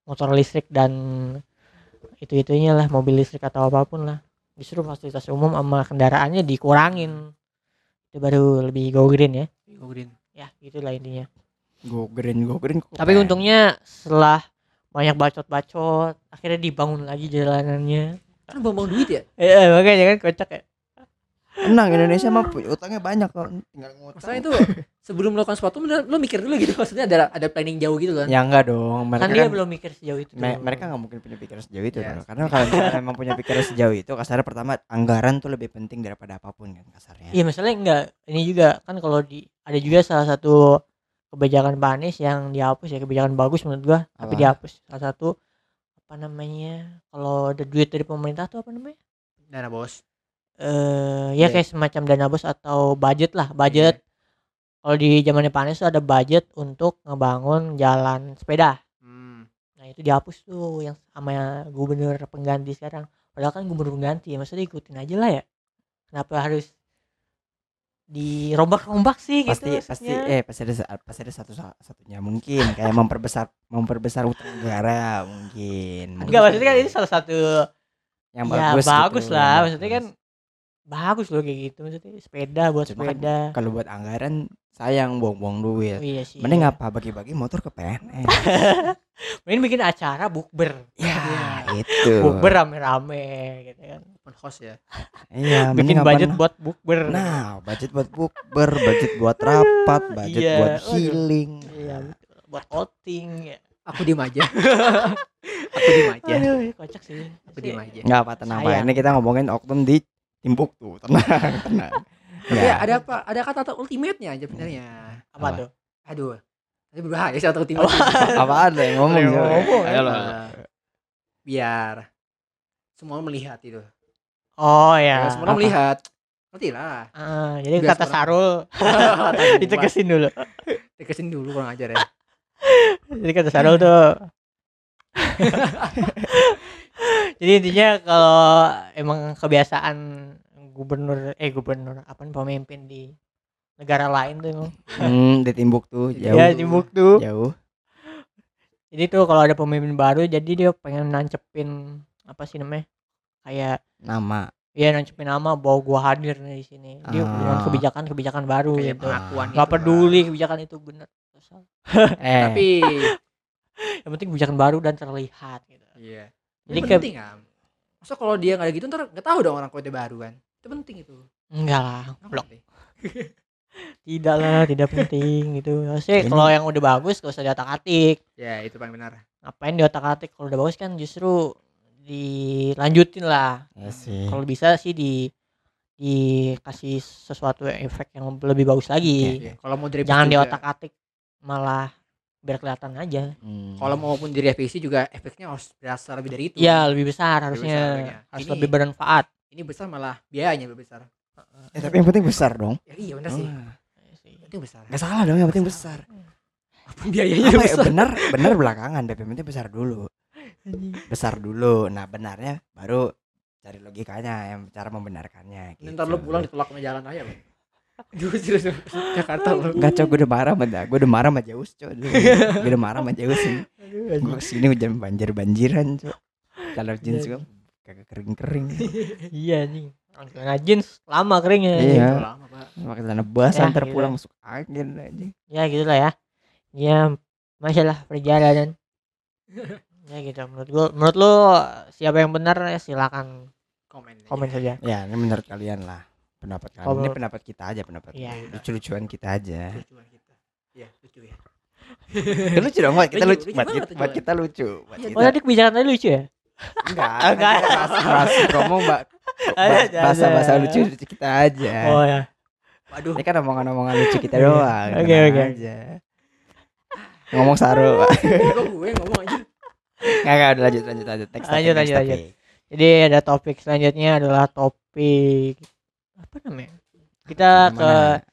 motor listrik dan itu itunya lah mobil listrik atau apa pun lah. Justru fasilitas umum sama kendaraannya dikurangin. Itu baru lebih go green ya. Go green. ya gitulah intinya. Go green, go green. kok tapi untungnya setelah banyak bacot-bacot akhirnya dibangun lagi jalanannya. Kan buang duit ya? Eh makanya kan kocak ya tenang Indonesia mah punya utangnya banyak kok. Tinggal ngutang. masalahnya itu sebelum melakukan sesuatu lo mikir dulu gitu maksudnya ada ada planning jauh gitu kan Ya enggak dong. Mereka kan dia kan- belum mikir sejauh itu Me- tuh. mereka nggak mungkin punya pikiran sejauh itu Yes. Karena kalau misalnya memang punya pikiran sejauh itu kasarnya pertama anggaran tuh lebih penting daripada apa pun kan kasarnya Iya masalahnya enggak ini juga kan kalau di ada juga salah satu kebijakan Pak Anies yang dihapus ya kebijakan bagus menurut gua tapi Apa? dihapus salah satu apa namanya kalau ada duit dari pemerintah tuh apa namanya dana bos eh ya Iya. kayak semacam dana bos atau budget lah budget. Kalau di zamannya Pak Anies tuh ada budget untuk ngebangun jalan sepeda. Hmm. nah itu dihapus tuh yang sama gubernur pengganti sekarang. Padahal kan gubernur pengganti ya maksudnya ikutin aja lah ya. Kenapa harus dirombak-rombak sih pasti gitu pasti maksudnya. eh pasti ada pasti ada satu satunya mungkin. Kayak memperbesar memperbesar utang negara mungkin enggak maksudnya kan ini salah satu yang ya bagus bagus gitu, lah. Maksudnya kan bagus. loh kayak gitu maksudnya sepeda buat Cuma kan sepeda. kalau buat anggaran sayang buang-buang Oh, duit iya sih. Mending iya. apa? Bagi-bagi motor ke PNS mending bikin acara bukber. Ya Iya. itu. Bukber rame-rame gitu kan. Open house ya? Iya bikin budget nah? buat bukber. Nah budget buat bukber budget buat rapat budget Iya, buat healing. Iya betul. buat outing ya. aku diem aja. Aku diem aja. Aduh kocak sih. Aku diem aja. Nggak apa tenang pak ini kita ngomongin oknum di Timbuktu tenang tenang. Tapi Ya. ada apa? Ada kata-kata ultimate-nya aja sebenarnya. Apa Apa? tuh? Aduh tapi berbahaya sih kata ultimate apa? ada yang ngomong Ayo ya. lah. biar semua melihat itu. Oh ya. Ya, semua melihat. Ngerti lah. Ah, jadi Biar kata semua Sarul ditekesin dulu. Tekesin dulu kurang ajar ya. Jadi kata Sarul tuh jadi intinya kalau emang kebiasaan gubernur eh gubernur apa nih, pemimpin di negara lain tuh emang. Hmm, di Timbuktu jauh. Ya Timbuktu. Jauh. Jadi tuh kalau ada pemimpin baru jadi dia pengen nancepin apa sih namanya kayak nama. Ya nancepin nama bahwa gua hadir nih di sini. Dia Ah. dengan kebijakan-kebijakan baru kayak gitu. pengakuan nggak gitu peduli lah. kebijakan itu benar atau salah. eh. Tapi yang penting kebijakan baru dan terlihat gitu. Iya. Jadi jadi kayak- penting kan masa kalau dia nggak ada gitu ntar nggak tahu dong orang kode baru kan. Itu penting itu. Enggak lah Nggak blok. penting. tidak lah tidak penting gitu. Sih kalau yang udah bagus gak usah diotak atik. Ya itu paling benar. Ngapain diotak atik? Kalau udah bagus kan justru dilanjutin lah. Ya sih. Kalau bisa sih di dikasih sesuatu yang efek yang lebih bagus lagi. Iya, kalau mau direvisi jangan juga- diotak atik malah biar kelihatan aja. Hmm. kalau maupun direvisi juga efeknya harus berasa lebih dari itu. Ya lebih besar Lebih harusnya. besar harusnya. harus Ini- lebih bermanfaat. ini besar malah biayanya lebih besar. Eh, tapi yang penting besar dong. Ya iya benar sih. Ah, Yang penting besar. Nggak salah dong yang penting besar. Apa pun biayanya apa ya, besar? benar benar belakangan tapi yang penting besar dulu. Besar dulu. Nah benarnya baru cari logikanya yang cara membenarkannya gitu. ntar lu pulang ditolak sama jalan raya Bang. Serius lu. Jakarta lu. Enggak cok, gue udah marah sama gue udah marah sama Jaus cok. Gue udah marah sama Jaus ini Gue ke sini hujan banjir-banjiran cok. Kalau jeans gue kagak kering-kering. Iya nih celana jeans lama keringnya. Iya. Lama, Pak. Pakai celana basah Ya, ntar gitu. pulang masuk angin aja ya gitulah ya. Ya masalah perjalanan. Ya gitu. Menurut gua menurut lu siapa yang benar ya silakan komen komen saja. Ya ini menurut kalian lah Pendapat kalian Kalau- Ini pendapat kita aja Pendapat Iya. lucu-lucuan kita aja lucuan kita iya lucu ya Kan lucu dong buat kita Lucu, lucu, lucu buat, banget kita, buat Joy. kita lucu buat Iya, kita. oh tadi kebijakan tadi lucu ya Enggak Enggak. Keras ngomong mbak Bahasa-bahasa ada. lucu lucu kita aja oh ya waduh Ini kan omongan-omongan lucu kita Iya. doang. Oke, tenang oke. aja. Ngomong saru. kok gue ngomong aja Enggak enggak udah lanjut lanjut lanjut. Next Lanjut, lanjut, lanjut. jadi ada topik selanjutnya adalah topik apa namanya? Kita ke Gimana?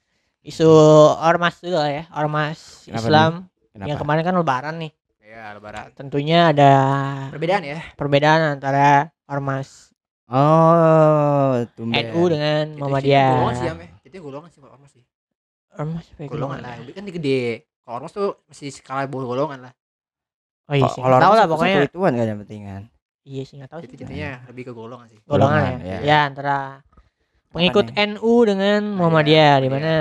isu ormas dulu lah ya ormas Kenapa Islam. Kenapa? yang kemarin kan lebaran nih. Ya lebaran. Tentunya ada perbedaan ya? perbedaan antara ormas Oh, tumben. NU dengan Itu- itu Muhammadiyah golongan sih ya. Itu golongan sih ormas sih. Ormas apa ya? Golongan lah. Kan ini gede. Kalau ormas tuh masih skala bawah golongan lah. Oh iya sih. Kalau tahu lah satu- pokoknya. ituan kan yang penting kan. iya sih nggak tahu jadi sih jadinya lebih ke golongan sih. Golongan golongan, ya ya. ya antara pengikut nih? NU dengan Muhammadiyah di mana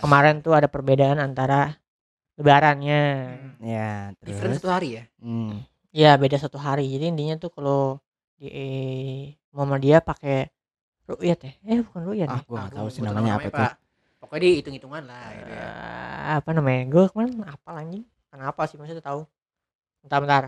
kemarin tuh ada perbedaan antara lebarannya. Hmm. Ya, different terus. satu hari ya? Hmm. ya beda satu hari. Jadi intinya tuh kalau di Muhammadiyah pakai ru'yat ya? Eh bukan ru'yat Ah, nih. gua Ah, enggak tahu gua- sih gua namanya apa tuh. Pokoknya dia hitung hitungan lah gitu ya. Eh, apa namanya? Gue kemarin apa anjing? Kenapa sih? Maksudnya tahu? Bentar bentar.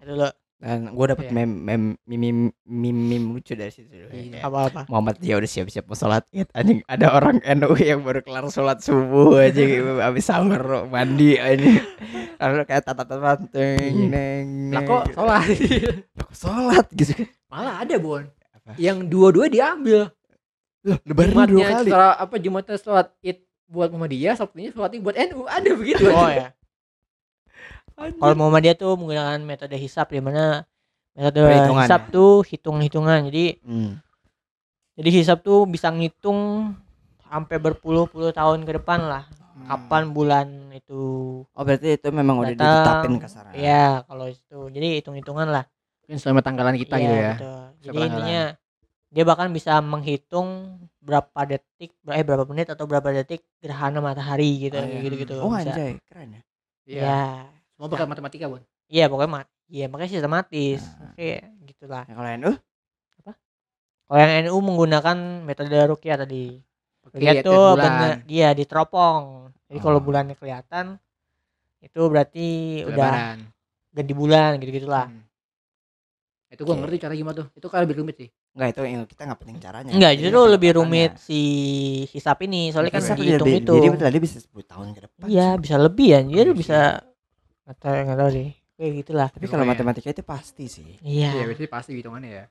Itu lo Dan gue dapet Iya. mem mem meme meme meme lucu dari situ. Iya. apa apa? Muhammad dia udah siap-siap mau sholat id anjing. Ada orang NU yang baru kelar sholat subuh aja gitu habis sahur mandi aja lalu kayak tata tata neng lah neng. kok sholat? Lah, kok sholat gitu kan. Malah ada bon. Apa? yang dua-dua diambil. Loh, lebaran dua kali. setelah apa Jumatnya sholat id buat Muhammadiyah Sabtunya sholat id buat NU ada begitu oh ya kalau Muhammadiyah tuh menggunakan metode hisap di mana metode Perhitungan hisap ya? tuh hitung hitungan jadi Hmm. jadi hisap tuh bisa ngitung sampai berpuluh-puluh tahun ke depan lah Hmm. kapan bulan itu Oh berarti itu memang udah Datang. ditetapin ke sana. ya kalau itu jadi hitung-hitungan lah Mungkin selama tanggalan kita Iya, gitu ya. betul. jadi intinya dia bahkan bisa menghitung berapa detik eh berapa menit atau berapa detik gerhana matahari gitu Oh, iya. gitu gitu Oh anjay, keren ya. Iya. ya Semua berkat matematika, Bun. iya pokoknya mat iya makanya sistematis Nah. oke gitulah Yang kalau NU kalau yang NU menggunakan metode rukyah tadi tiap tuh bener dia diteropong. Jadi kalau Oh. bulannya kelihatan itu berarti udah Lebaran. ganti bulan gitu-gitulah. Hmm. Itu gua Oke. ngerti cara gimana tuh. Itu kan lebih rumit sih. Enggak itu yang kita nggak penting caranya. Enggak, Jadi justru lebih rumit si hisap ini soalnya kan Bisa dihitung lebih- itu. Jadi berarti bisa 10 tahun ke depan. Iya, bisa lebih ya. Jadi Iya bisa nggak tahu nggak tahu deh. Kayak gitulah. Tapi kalau matematika itu pasti sih. Iya, Iya. berarti pasti hitungannya ya.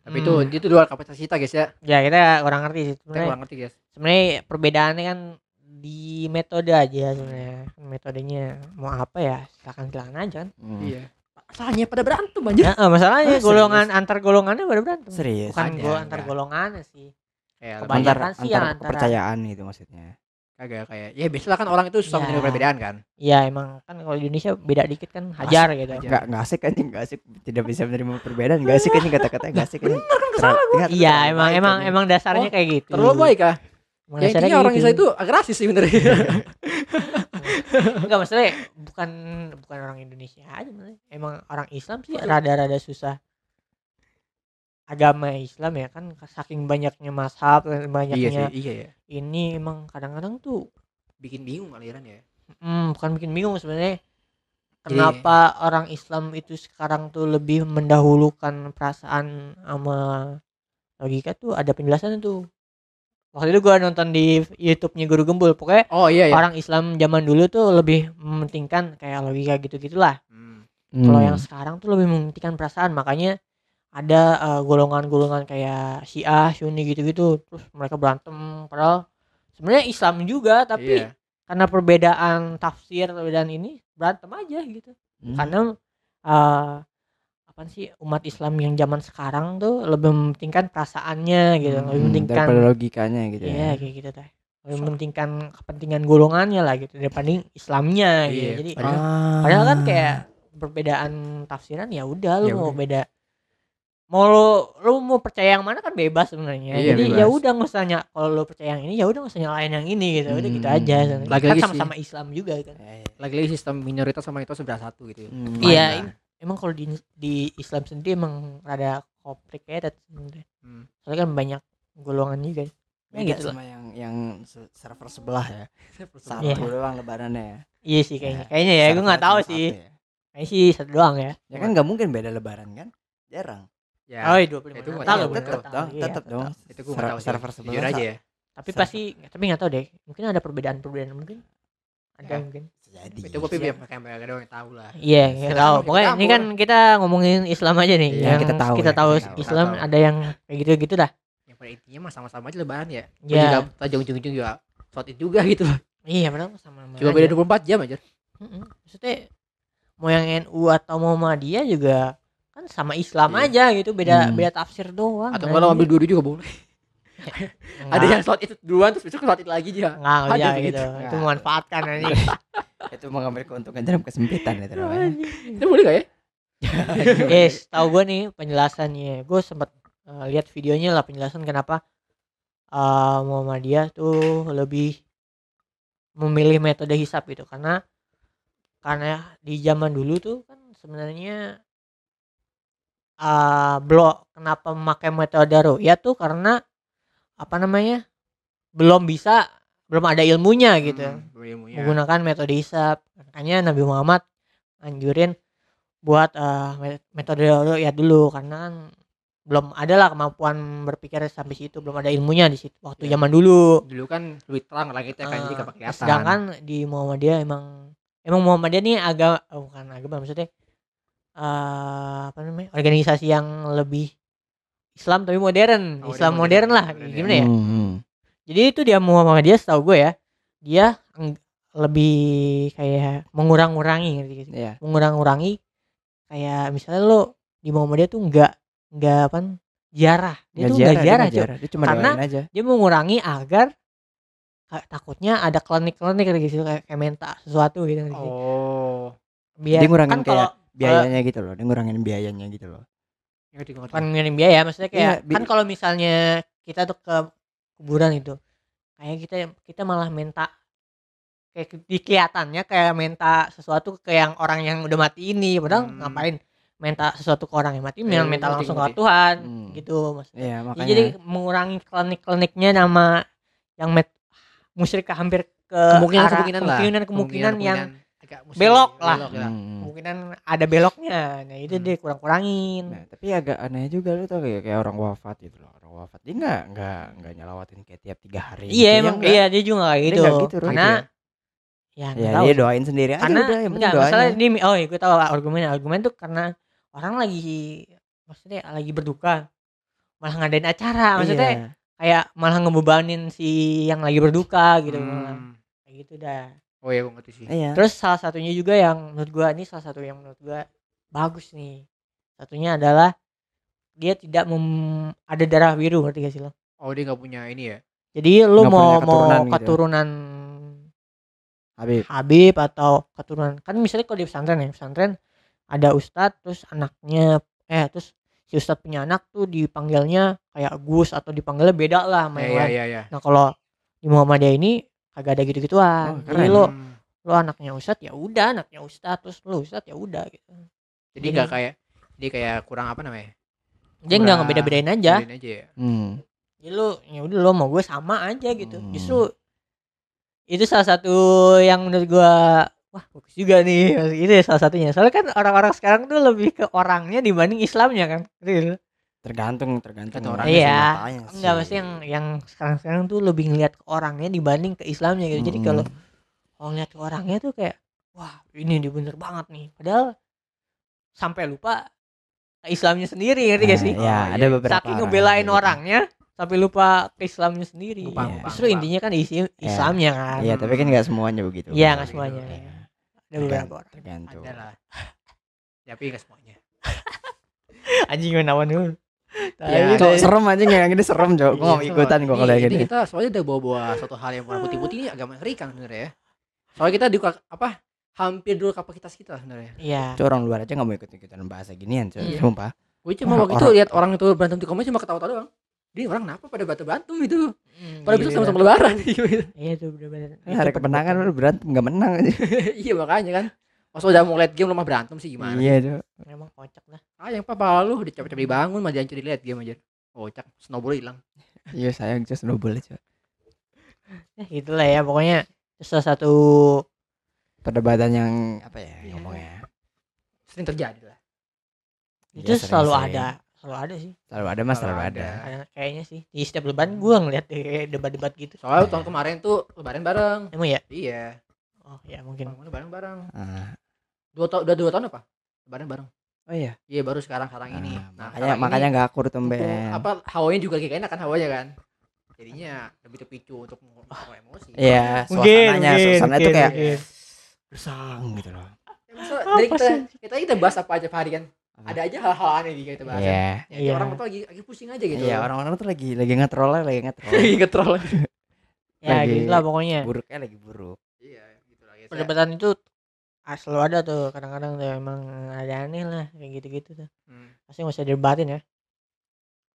Tapi Hmm. itu itu dua kapasitas kita, guys ya. ya kita kurang ngerti sih Kita sebenarnya. kurang ngerti, guys. Sebenarnya perbedaannya kan di metode aja sebenarnya. Metodenya mau apa ya? Silakan silakan aja kan. Hmm. Iya. Masalahnya pada berantem aja. Ya, eh, masalahnya Ah, golongan antar golongannya pada berantem. Serius. Bukan gol antar golongannya sih. Kebanyakan Antar, sih antar yang antara- kepercayaan itu maksudnya. Kagak kayak ya biasalah kan orang itu susah Ya. menerima perbedaan kan. Iya emang kan kalau di Indonesia beda dikit kan hajar gitu. hajar. Enggak enggak asik anjing, enggak asik. Tidak bisa menerima perbedaan, enggak asik anjing kata-kata enggak asik. Bener kan Iya emang emang emang dasarnya Oh, kayak gitu. Terlalu baik ah. Emang Ya intinya kayak orang gitu. Islam itu agak rasis sih benernya. enggak maksudnya bukan bukan orang Indonesia aja. Emang orang Islam sih rada-rada susah. Agama Islam ya kan saking banyaknya mazhab dan iya sih, banyaknya iya ya. ini emang kadang-kadang tuh Bikin bingung aliran ya. hmm, bukan bikin bingung sebenarnya kenapa orang Islam itu sekarang tuh lebih mendahulukan perasaan sama logika tuh ada penjelasannya tuh waktu itu gua nonton di YouTube-nya Guru Gembul pokoknya Oh iya ya. orang Islam zaman dulu tuh lebih mementingkan kayak logika gitu gitulah Hmm. kalau yang sekarang tuh lebih mementingkan perasaan makanya ada eh, golongan-golongan kayak Syiah, Sunni gitu-gitu terus mereka berantem padahal sebenarnya Islam juga tapi Iya. karena perbedaan tafsir perbedaan ini berantem aja gitu Hmm. karena eh apa sih umat Islam yang zaman sekarang tuh lebih mementingkan perasaannya gitu Hmm, lebih mementingkan logikanya gitu iya ya. kayak gitu teh lebih mementingkan kepentingan golongannya lah gitu daripada Islamnya gitu Iya, jadi padahal- Ah. padahal kan kayak perbedaan tafsiran ya udah lu Ya mau udah. beda mau lu, lu mau percaya yang mana kan bebas sebenarnya Iya, jadi ya udah nggak usah kalau lu percaya yang ini ya udah nggak usah nyalain yang ini gitu udah gitu Hmm. aja sebenarnya. kan Lagi-lagi sama-sama Islam juga kan Ya, ya. Lagi-lagi sistem minoritas sama itu sebelah satu gitu. ya. Hmm. Iya, lah. emang kalau di di Islam sendiri emang rada complicated sebenarnya. Hmm. Soalnya kan banyak golongan juga. Ya gitu lah. sama yang yang se- server sebelah ya. Satu Iya. doang lebarannya ya. Iya sih kayaknya. Ya, Kayaknya ya, gue server nggak tahu sih. ya. Kayaknya sih satu doang ya. Ya kan nggak mungkin beda lebaran kan? Jarang. Ya. Oh, iya 25 itu gua Natal tahu, loh, bener, tetap dong, iya, tetap dong. itu gue Ser- tahu server sebelah Jujur aja ya. Tapi pasti tapi nggak tahu deh. Mungkin ada perbedaan-perbedaan mungkin. Ada Ya. mungkin. Jadi. Itu gue pilih kayak mereka doang yang tahu lah. Iya, Silakan nggak tahu. kita Pokoknya ini kan kita ngomongin Islam aja nih. Iya, yang kita tahu kita ya, tahu kita tahu. Islam Kita ada yang kayak gitu-gitu dah. Yang pada intinya mah sama-sama aja lebaran ya. Gua Iya. juga tadi ujung-ujung juga sholat juga gitu loh. Iya, padahal sama-sama. Cuma beda 24 jam aja. Mm-mm. Maksudnya mau yang NU atau Muhammadiyah juga kan sama Islam Iya. aja gitu beda Hmm. beda tafsir doang Atau kalau ambil dua juga boleh. Nggak, Ada yang sholat itu duluan terus besok sholat id lagi dia. nggak bisa gitu. gitu itu memanfaatkan aja itu mengambil keuntungan dalam kesempitan itu namanya. Itu boleh gak ya? guys tahu gue nih penjelasannya gue sempat eh, lihat videonya lah penjelasan kenapa eh, Muhammadiyah tuh lebih memilih metode hisap gitu karena karena di zaman dulu tuh kan sebenarnya eh belum kenapa memakai metode ya tuh karena apa namanya belum bisa belum ada ilmunya gitu Hmm, ilmunya. menggunakan metode hisap makanya Nabi Muhammad anjurin buat me- metode ya dulu karena kan belum ada lah kemampuan berpikir sampai situ belum ada ilmunya di situ waktu Ya. zaman dulu Dulu kan lebih terang langitnya kan jadi Eh, kelihatan. sedangkan di Muhammadiyah emang emang Muhammadiyah nih agak oh, bukan agama maksudnya eh apa namanya organisasi yang lebih Islam tapi modern Oh, dia Islam modern, modern, lah modern ya. gimana ya Hmm, hmm. jadi itu dia Muhammadiyah setahu gue ya dia lebih kayak mengurang-ngurangi ngerti gak sih? Iya. mengurang-ngurangi kayak misalnya lo di Muhammadiyah tuh enggak enggak apa jarah dia tuh enggak jarah, Cok. Dia cuma Karena- aja. dia mengurangi agar ka- takutnya ada klinik-klinik gitu kayak, kayak minta sesuatu gitu. Oh. biar Dia kan kalau biayanya gitu loh dia ngurangin biayanya gitu loh bukan ngirim biaya maksudnya kayak Iya, bi- kan kalau misalnya kita tuh ke kuburan itu kayak kita kita malah minta kayak di kelihatannya kayak minta sesuatu ke yang orang yang udah mati ini padahal Hmm. ngapain minta sesuatu ke orang yang mati Eh, minta minta ngerti, langsung ke Tuhan Hmm. gitu maksudnya iya Ya, makanya jadi mengurangi klinik-kliniknya nama yang met musyrik hampir ke kemungkinan arah- kemungkinan lah. kemungkinan kemungkinan yang agak musim- belok lah. belok lah. Hmm. kemungkinan ada beloknya nah itu Hmm. dia kurang-kurangin Nah, tapi agak aneh juga lu tau kayak kayak orang wafat gitu loh. Orang wafat dia nggak nggak nggak nyalawatin kayak tiap tiga hari. iya gitu, emang ya nggak? iya dia juga Dia gitu, gitu, karena Gitu ya, Ya tahu dia doain sendiri aja karena udah yang penting enggak doanya. masalah ini oh ya gue tahu argumen argumen tuh karena orang lagi maksudnya lagi berduka malah ngadain acara maksudnya Iya. kayak malah ngebebanin si yang lagi berduka gitu malah Hmm. kayak gitu dah Oh iya gue ngerti sih. Iya. terus salah satunya juga yang menurut gua ini salah satu yang menurut gua bagus nih satunya adalah dia tidak mem- ada darah biru ngerti gak sih lo Oh dia nggak punya ini ya. jadi lu Nggak mau punya mau keturunan gitu. keturunan Habib. Habib atau keturunan kan misalnya kalau di pesantren ya pesantren ada ustadz terus anaknya eh terus si ustadz punya anak tuh dipanggilnya kayak Gus atau dipanggilnya beda lah sama yang Iya lain. iya iya. nah kalau di Muhammadiyah ini kagak ada gitu gituan Oh, jadi lo Hmm. lo anaknya ustadz ya udah anaknya ustadz terus lo ustadz ya udah gitu Jadi nggak kayak dia kayak kurang apa namanya? dia nggak ngebeda-bedain aja Bedain aja ya. Hmm. jadi lo ya udah lo mau gue sama aja gitu Hmm. justru itu salah satu yang menurut gua wah bagus juga nih itu ya salah satunya soalnya kan orang-orang sekarang tuh lebih ke orangnya dibanding Islamnya kan Real. Tergantung tergantung orangnya iya senjatanya sih. enggak mesti yang yang sekarang-sekarang tuh lebih ngeliat ke orangnya dibanding ke Islamnya gitu jadi Mm-mm. kalau kalau ngeliat ke orangnya tuh kayak wah ini dia bener banget nih padahal sampai lupa ke Islamnya sendiri ngerti gak Nah, sih Iya, Oh, ada iya. beberapa. saking orang ngebelain gitu. orangnya sampai lupa ke Islamnya sendiri Lupa, lupa, justru lupa. intinya kan isi Islamnya kan Iya, tapi kan nggak semuanya begitu. Iya, nggak semuanya. Iya. ada beberapa orang Tergantung. Ada lah. Tapi nggak semuanya. anjing gue nawan dulu Ya, Cok, serem aja yang ini serem, Cok. Gua mau Iya, ikutan ini- kalau yang ini gini. kita soalnya udah bawa-bawa suatu hal yang warna putih-putih ini agak mengerikan sebenarnya ya. Soalnya kita di apa hampir dulu kapasitas kita sebenarnya. iya Cok, orang luar aja nggak mau ikut-ikutan bahasa ginian, Cok. Iya. Sumpah. Gue cuma waktu itu lihat orang itu berantem di komen cuma ketawa-tawa doang. Dia orang kenapa pada berantem itu? Hmm, Pada iya, bisa sama-sama lebaran gitu. iya tuh bener-bener Kan hari kemenangan lu berantem nggak menang aja. iya makanya kan. Masa udah mau lihat game lu mah berantem sih gimana? Iya, Cok. emang kocak lah Ah yang papa lu dicapek-capek dibangun mah dihancur dilihat game aja. Kocak, snowball hilang. Iya, sayang Cok, snowball Cok. ya gitulah ya pokoknya itu salah satu Perdebatan yang apa ya Iya. ngomongnya? Sering terjadi lah. itu Iya, selalu sering-sering. ada selalu ada sih Selalu ada mas, Selalu selalu ada. ada. Kayaknya sih di setiap lebaran gua ngeliat debat-debat gitu Soalnya Iya. tahun kemarin tuh lebaran bareng. emang ya Iya. oh ya mungkin kemarin bareng-bareng. Ah. Dua tahun udah dua tahun apa? Lebaran bareng. Oh iya. Iya baru sekarang sekarang ini. Ah, Nah, makanya makanya nggak akur tuh mumpung Ben. apa hawanya juga lagi enak kan hawanya kan. Jadinya lebih terpicu untuk mengeluarkan emosi. Iya, mungkin suasananya, mungkin, suasana itu mungkin, kayak mungkin. bersang gitu loh. Ya, masa dari kita, kita kita bahas apa aja Hari kan. Ada aja hal-hal aneh di kita bahas. kan. Iya. Ya, Iya. orang tuh lagi lagi pusing aja gitu. Iya, orang-orang tuh lagi lagi ngetrol lagi ngetrol. lagi ngetrol. ya gitu lah pokoknya Buruknya lagi buruk. Iya, gitu lah. Ya, perdebatan itu ah, selalu ada tuh kadang-kadang tuh emang ada aneh lah kayak gitu-gitu tuh Hmm. pasti nggak usah debatin ya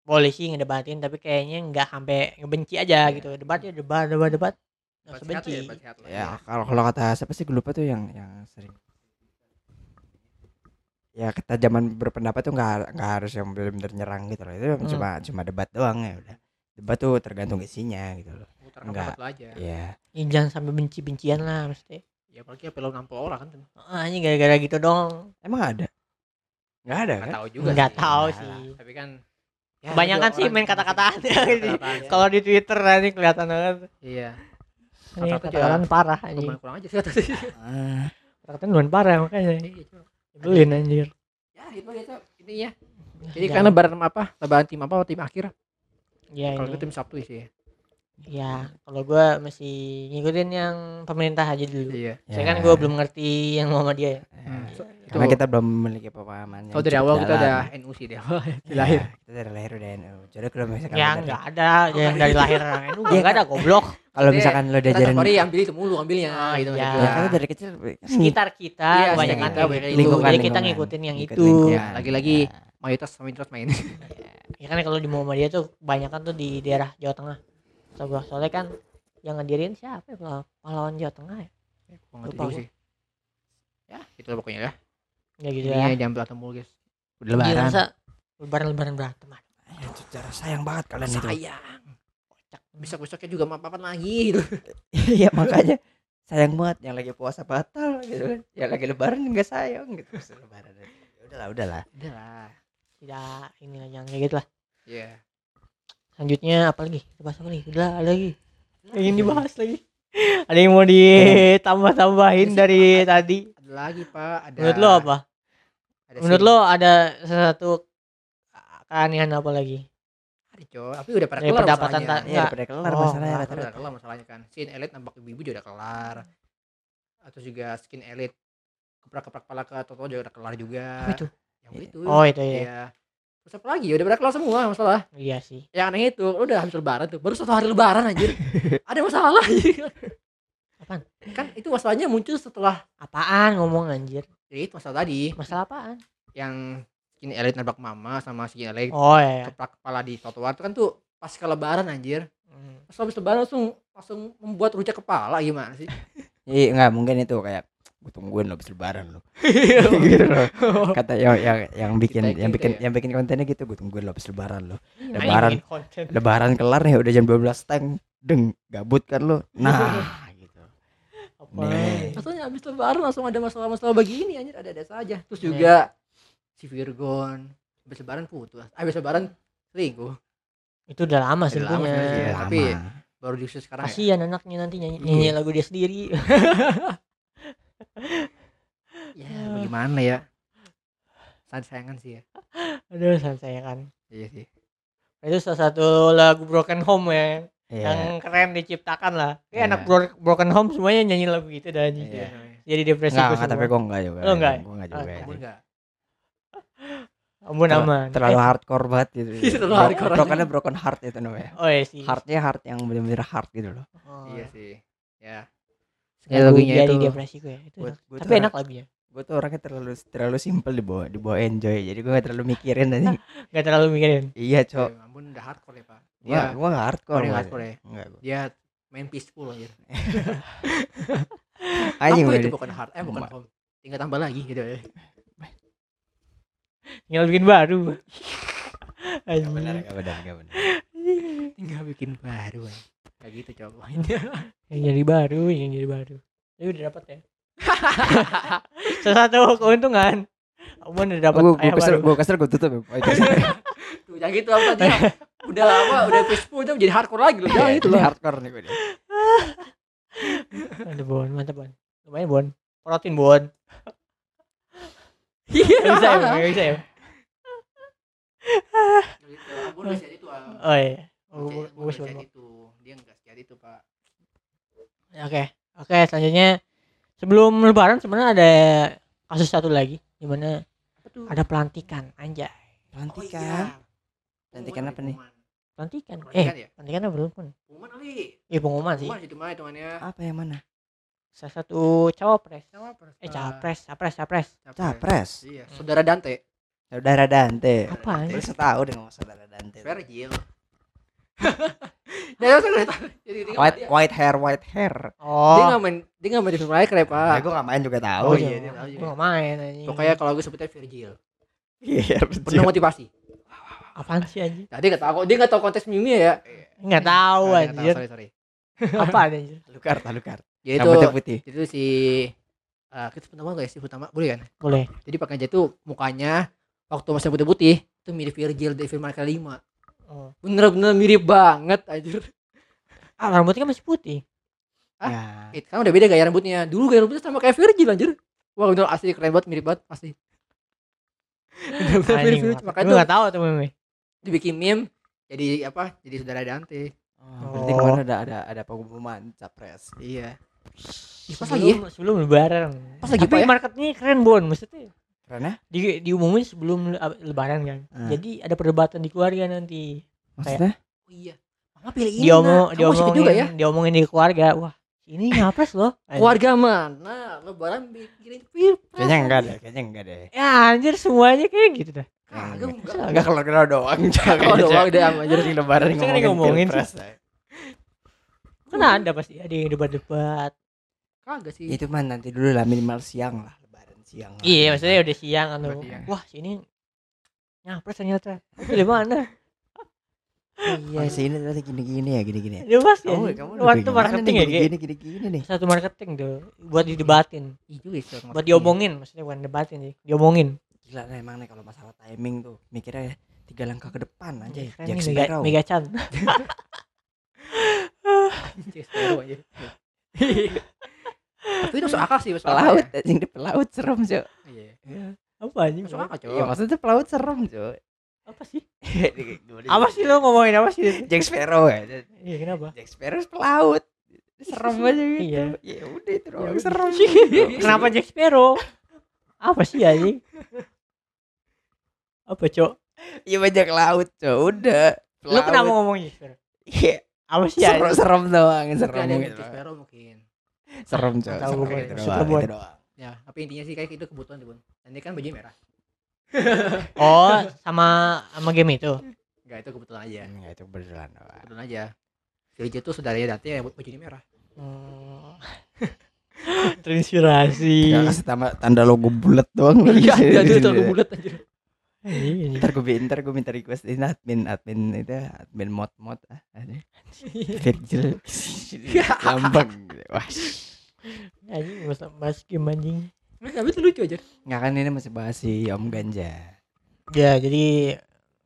boleh sih ngedebatin tapi kayaknya nggak sampai ngebenci aja Iya. gitu debat ya debat debat debat nggak usah benci ya. Ya, kalau kalau kata siapa sih gue lupa tuh yang yang sering ya kita zaman berpendapat tuh nggak nggak harus yang benar-benar nyerang gitu loh itu Hmm. cuma cuma debat doang ya udah debat tuh tergantung isinya gitu loh Enggak. aja. Iya Ya, jangan sampai benci-bencian lah mesti Ya apalagi apa lo nampol orang kan. ah, ini gara-gara gitu dong emang ada nggak ada Nggak kan tahu juga nggak sih. tahu Nah, sih Tapi kan ya, kebanyakan sih main kata-kataan kalau di twitter ini kelihatan banget Iya. ini Kata-kata kata-kataan parah anjing Kurang, aja sih kata sih. Ah, kata-kataan lumayan parah makanya Iya, coba. Nyebelin anjir Ya, itu gitu intinya. Jadi Jangan- karena lebaran apa? Lebaran tim apa? Tim akhir. ya Kalau ini itu tim Sabtu sih. Ya kalau gua masih ngikutin yang pemerintah aja dulu Iya. saya Ya. kan gua belum ngerti yang Muhammadiyah ya. Hmm. So- Karena kita belum memiliki pemahaman. yang Kalau dari awal kita udah NU sih dari awal di Iya, lahir. Kita dari lahir udah NU. Jadi kalau misalkan ya lo dari- nggak ada yang dari lahir orang NU Iya, nggak ada goblok kalau Iya, misalkan lo Kita diajarin tiap hari ambil itu mulu ambilnya Ah, gitu. iya. ya kan lo dari kecil sekitar kita Iya, kita, banyak itu. Lingkungan, jadi kita ngikutin yang itu. Ya, lagi-lagi mayoritas mayoritas main. ya kan kalau di Muhammadiyah tuh kebanyakan tuh di daerah Jawa Tengah so, gua- soalnya kan yang ngedirin siapa ya pahlawan- Jawa Tengah ya Gua ngerti Lupa juga sih. Ya, itu lah pokoknya ya. ya gitu Ini ya jam berantem mulu guys. Udah lebaran. masa lebaran lebaran berantem. Ya, cara sayang banget kalian itu. Sayang. Besok besoknya juga maaf lagi gitu. Iya makanya sayang banget yang lagi puasa batal gitu kan. Yang lagi lebaran enggak sayang gitu. Lebaran. Udahlah, udahlah. Udah lah. tidak ini lah jangan kayak gitu lah Iya. Selanjutnya apa lagi bahas apa lagi udah ada lagi yang ingin dibahas lagi ada yang mau ditambah-tambahin dari ada- tadi Ada lagi, Pak. Ada menurut lo apa ada menurut sih. lo ada sesuatu keanehan apa lagi ada coy. Tapi udah pada kelar pendapatan masalahnya. Enggak. udah pada kelar Oh, masalahnya Nah, udah kelar masalahnya kan. Skin elite nampak ibu-ibu juga udah kelar. Atau juga skin elite keprak-keprak kepala ke Toto juga udah kelar juga. apa itu Yang itu. oh itu ya Iya. Terus apa lagi? Udah pada kelar semua masalah. iya sih Yang aneh itu, udah habis lebaran tuh. Baru satu hari lebaran anjir. Ada masalah anjir. Apaan? Kan itu masalahnya muncul setelah apaan ngomong anjir ya itu masalah tadi masalah apaan yang skin elite nabrak mama sama skin elite oh ya keprak kepala di trotoar itu kan tuh pas ke lebaran anjir. Hmm. Pas habis lebaran langsung langsung membuat rujak kepala gimana sih? Iya, enggak mungkin itu kayak gue tungguin lo habis lebaran lo. gitu loh. Kata yang yang yang bikin Kita yang gitu bikin ya. yang bikin kontennya gitu gue tungguin lo habis lebaran lo. Nah, Lebaran. Lebaran kelar nih udah jam 12 teng deng gabut kan lo. Nah, gitu. Nih. Maksudnya habis lebaran langsung ada masalah-masalah begini anjir ada-ada saja. Terus Nih. juga si Virgon habis lebaran putus. Habis lebaran selingkuh. itu udah lama Udah lama. Iya, tapi lama. Baru diusir sekarang ya. kasihan anaknya nanti nyanyi, Iya. nyanyi lagu dia sendiri Ya, bagaimana ya? Sayang-sayangan sih ya. aduh saya kan Iya sih. itu salah satu lagu Broken Home ya Iya. yang keren diciptakan lah kayak Iya. anak Bro- Broken Home semuanya nyanyi lagu gitu dan Iya. jadi depresi Enggak, enggak, tapi gue enggak juga. Lo enggak? Gue enggak Ah, juga. Kamu sih. enggak? ampun Terlalu- aman Terlalu hardcore banget gitu. Terlalu hardcore aja. Brokennya broken heart itu namanya. oh iya sih Heartnya heart yang bener-bener hard gitu loh. Oh. Iya sih. Ya. Lagu lagunya jadi itu. depresi gue itu Gua- gua tapi enak lagunya Gue tuh orangnya terlalu terlalu simpel dibawa dibawa enjoy. Jadi gue gak terlalu mikirin aja. gak terlalu mikirin iya, Ya, Cok. ampun udah hardcore ya, Pak. Gua Dia gua gak hardcore. Gua. hardcore ya? Enggak gua. dia main peaceful anjir. Anjing itu di- bukan hard? Eh bukan home. Tinggal tambah lagi gitu ya. tinggal bikin baru Gak Anjing. benar, gak benar, gak benar. Tinggal bikin baru. anjir. Kayak gitu coba. yang jadi baru yang jadi baru ini udah dapat ya satu keuntungan Amun udah dapat Gue gue baru gue kesel gue tutup. ya. Oh. Tuh jangan gitu apa tadi. ya. Udah apa? Udah peaceful udah menjadi hardcore lagi loh. Jangan itu loh. hardcore nih gue. ada bon mantap bon lumayan bon protein bon Iya. bisa ya bisa ya Gitu. Ampun nggak sehat itu. oh iya Oh, sehat bon itu. Dia nggak sehat itu pak. oke oke selanjutnya sebelum lebaran sebenarnya ada kasus satu lagi di mana ada pelantikan anjay Pelantikan. Pelantikan apa nih? pelantikan Pelantikan eh ya? pelantikan apa belum pun Pengumuman kali. iya pengumuman sih Pengumuman itu mah hitungannya. Apa yang mana? salah satu cawapres Cawapres. eh Pak. capres capres capres Capres. Iya. Saudara Dante. Saudara Dante. Apa, anjing? setahu dengan saudara Dante. Virgil. Dia. Jadi dia White dia- white hair, white hair. dia oh nggak main dia nggak main di filmmaker ya Ya pak. gue gak main juga tahu. Oh, iya, dia tahu juga. gue gak main anjing. Pokoknya kalau gue sebutnya Virgil. Iya, Penuh motivasi. apaan sih anjing? Nah, dia nggak tahu dia nggak tahu konteks meme ya. Nggak tahu Nah, dia nggak tahu. Sorry sorry. Apa anjir? Lukar, lukar. Jadi Yang itu putih itu si eh kita pertama gak ya si utama boleh kan? Boleh. Jadi pakai aja tuh mukanya waktu masih putih-putih itu mirip Virgil dari film Mereka 5 Oh. Bener-bener mirip banget anjir. Ah, rambutnya kan masih putih. Ah? Ya. Eh, kan udah beda gaya rambutnya. Dulu gaya rambutnya sama kayak Virgil anjir. Wah bener asli keren banget mirip banget pasti. Bener-bener mirip Virgil. Makanya tuh gak tahu tuh meme. dibikin meme jadi apa? Jadi saudara Dante. Oh, berarti kemarin ada ada ada pengumuman capres. Iya. Ih, pas lagi ya? sebelum, sebelum lebaran Pas lagi, tapi Pak, ya? marketnya keren bon maksudnya Karena di diumumin sebelum le- lebaran kan Ah. jadi ada perdebatan di keluarga nanti maksudnya Oh iya. Mama pilih ini. diomong masih diomongin juga ya. diomongin di keluarga wah ini nyapres loh Keluarga mana? Lebaran bikin pilpres. kayaknya enggak deh, kayaknya enggak deh. ya anjir semuanya kayak gitu dah Kagak enggak. Enggak kalau kenal doang. Kalau doang deh sama Jadi lebaran ngomongin, ngomongin pilpres. kan ada pasti ada yang debat-debat Kagak sih. Itu mah nanti dulu lah minimal siang lah siang. iya maksudnya udah siang ya. wah sini nyapres ternyata itu di mana Iya sih ini ternyata gini-gini ya gini-gini. dia pasti Kamu ya. kamu waktu marketing ya gini gini gini nih. satu marketing tuh buat didebatin Iya buat diomongin maksudnya bukan debatin sih diomongin Gila lah emang nih kalau masalah timing tuh mikirnya ya tiga langkah ke depan aja. Keren Jack nih, Mega, Sparrow. Mega Chan Cek seru aja. Tapi itu masuk akal sih masuk akal Pelaut ya. anjing di pelaut serem, Cok. Iya. apa aja Masuk akal, Iya, maksudnya pelaut serem, Cok. apa sih apa sih lo ngomongin apa sih Jack Sparrow ya. iya kenapa Jack Sparrow pelaut. Serem aja gitu. Iya. Ya udah itu doang udah. serem. kenapa Jack Sparrow apa sih anjing apa cok Iya bajak laut, Cok. Udah. lo kenapa ngomong Jack Sparrow Iya. apa sih Serem, anjing serem doang, Mungkin serem gitu. Cek Sparrow mungkin. Serem, Cok. Tahu Serem gue, gitu suka buat. gitu doang. Ya, tapi intinya sih kayak itu kebutuhan tuh, Bun. Dan dia kan baju merah. oh sama sama game itu Enggak, itu kebetulan aja. Enggak itu beneran doang. Kebetulan aja. Jadi itu saudaranya Dante yang baju merah. Oh. terinspirasi Gak kasih tanda, logo bulat doang Iya, di ada sini. itu aku bulat aja. Iya, Ntar gue ntar gue minta request ini admin admin itu admin mod mod ah ada Virgil lambang gitu. wah anjing mas mas game anjing. Tapi itu lucu aja. nggak kan ini masih bahas si Om Ganja. Ya jadi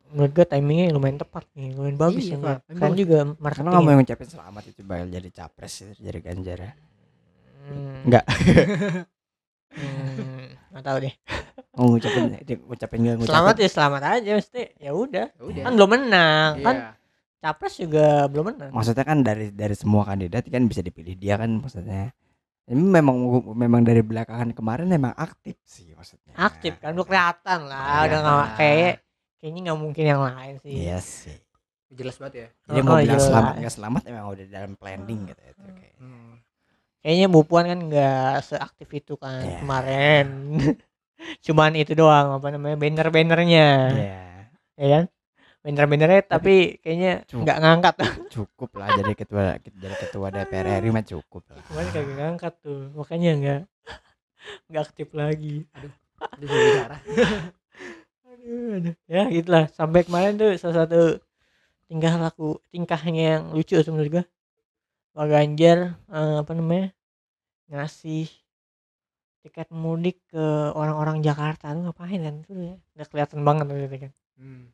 menurut gue timingnya lumayan tepat nih lumayan bagus Iya, ya kan kan juga karena marketing nggak mau ngucapin selamat itu bakal jadi capres itu jadi Ganjar ya. Hmm. Nggak. hmm, nggak tahu deh. Mau ngucapin ngucapin nggak? Ngucapin. Selamat ya selamat aja mesti. Ya udah. Ya udah. kan belum menang. Iya. kan capres juga belum menang. Maksudnya kan dari dari semua kandidat kan bisa dipilih dia kan maksudnya. Ini memang memang dari belakangan kemarin memang aktif sih maksudnya. Aktif kan udah kelihatan lah. Iya. udah nggak kayak kayaknya nggak mungkin yang lain sih. Iya sih. Jelas banget ya. jadi Oh, mau iya. bilang selamat nggak selamat emang udah dalam planning gitu itu kayak. Hmm. Kayaknya Bu Puan kan nggak seaktif itu kan Iya. kemarin cuman itu doang apa namanya banner-bannernya Iya. ya kan banner-bannernya tapi kayaknya Cukup. nggak ngangkat cukup lah jadi ketua jadi ketua DPR RI mah cukup lah kemarin kagak ngangkat tuh makanya nggak nggak aktif lagi sudah bicara. aduh, aduh. ya gitulah sampai kemarin tuh salah satu tingkah laku tingkahnya yang lucu menurut gua Pak Ganjar eh, apa namanya ngasih tiket mudik ke orang-orang Jakarta tuh ngapain kan tuh ya udah kelihatan banget tuh gitu kan Hmm.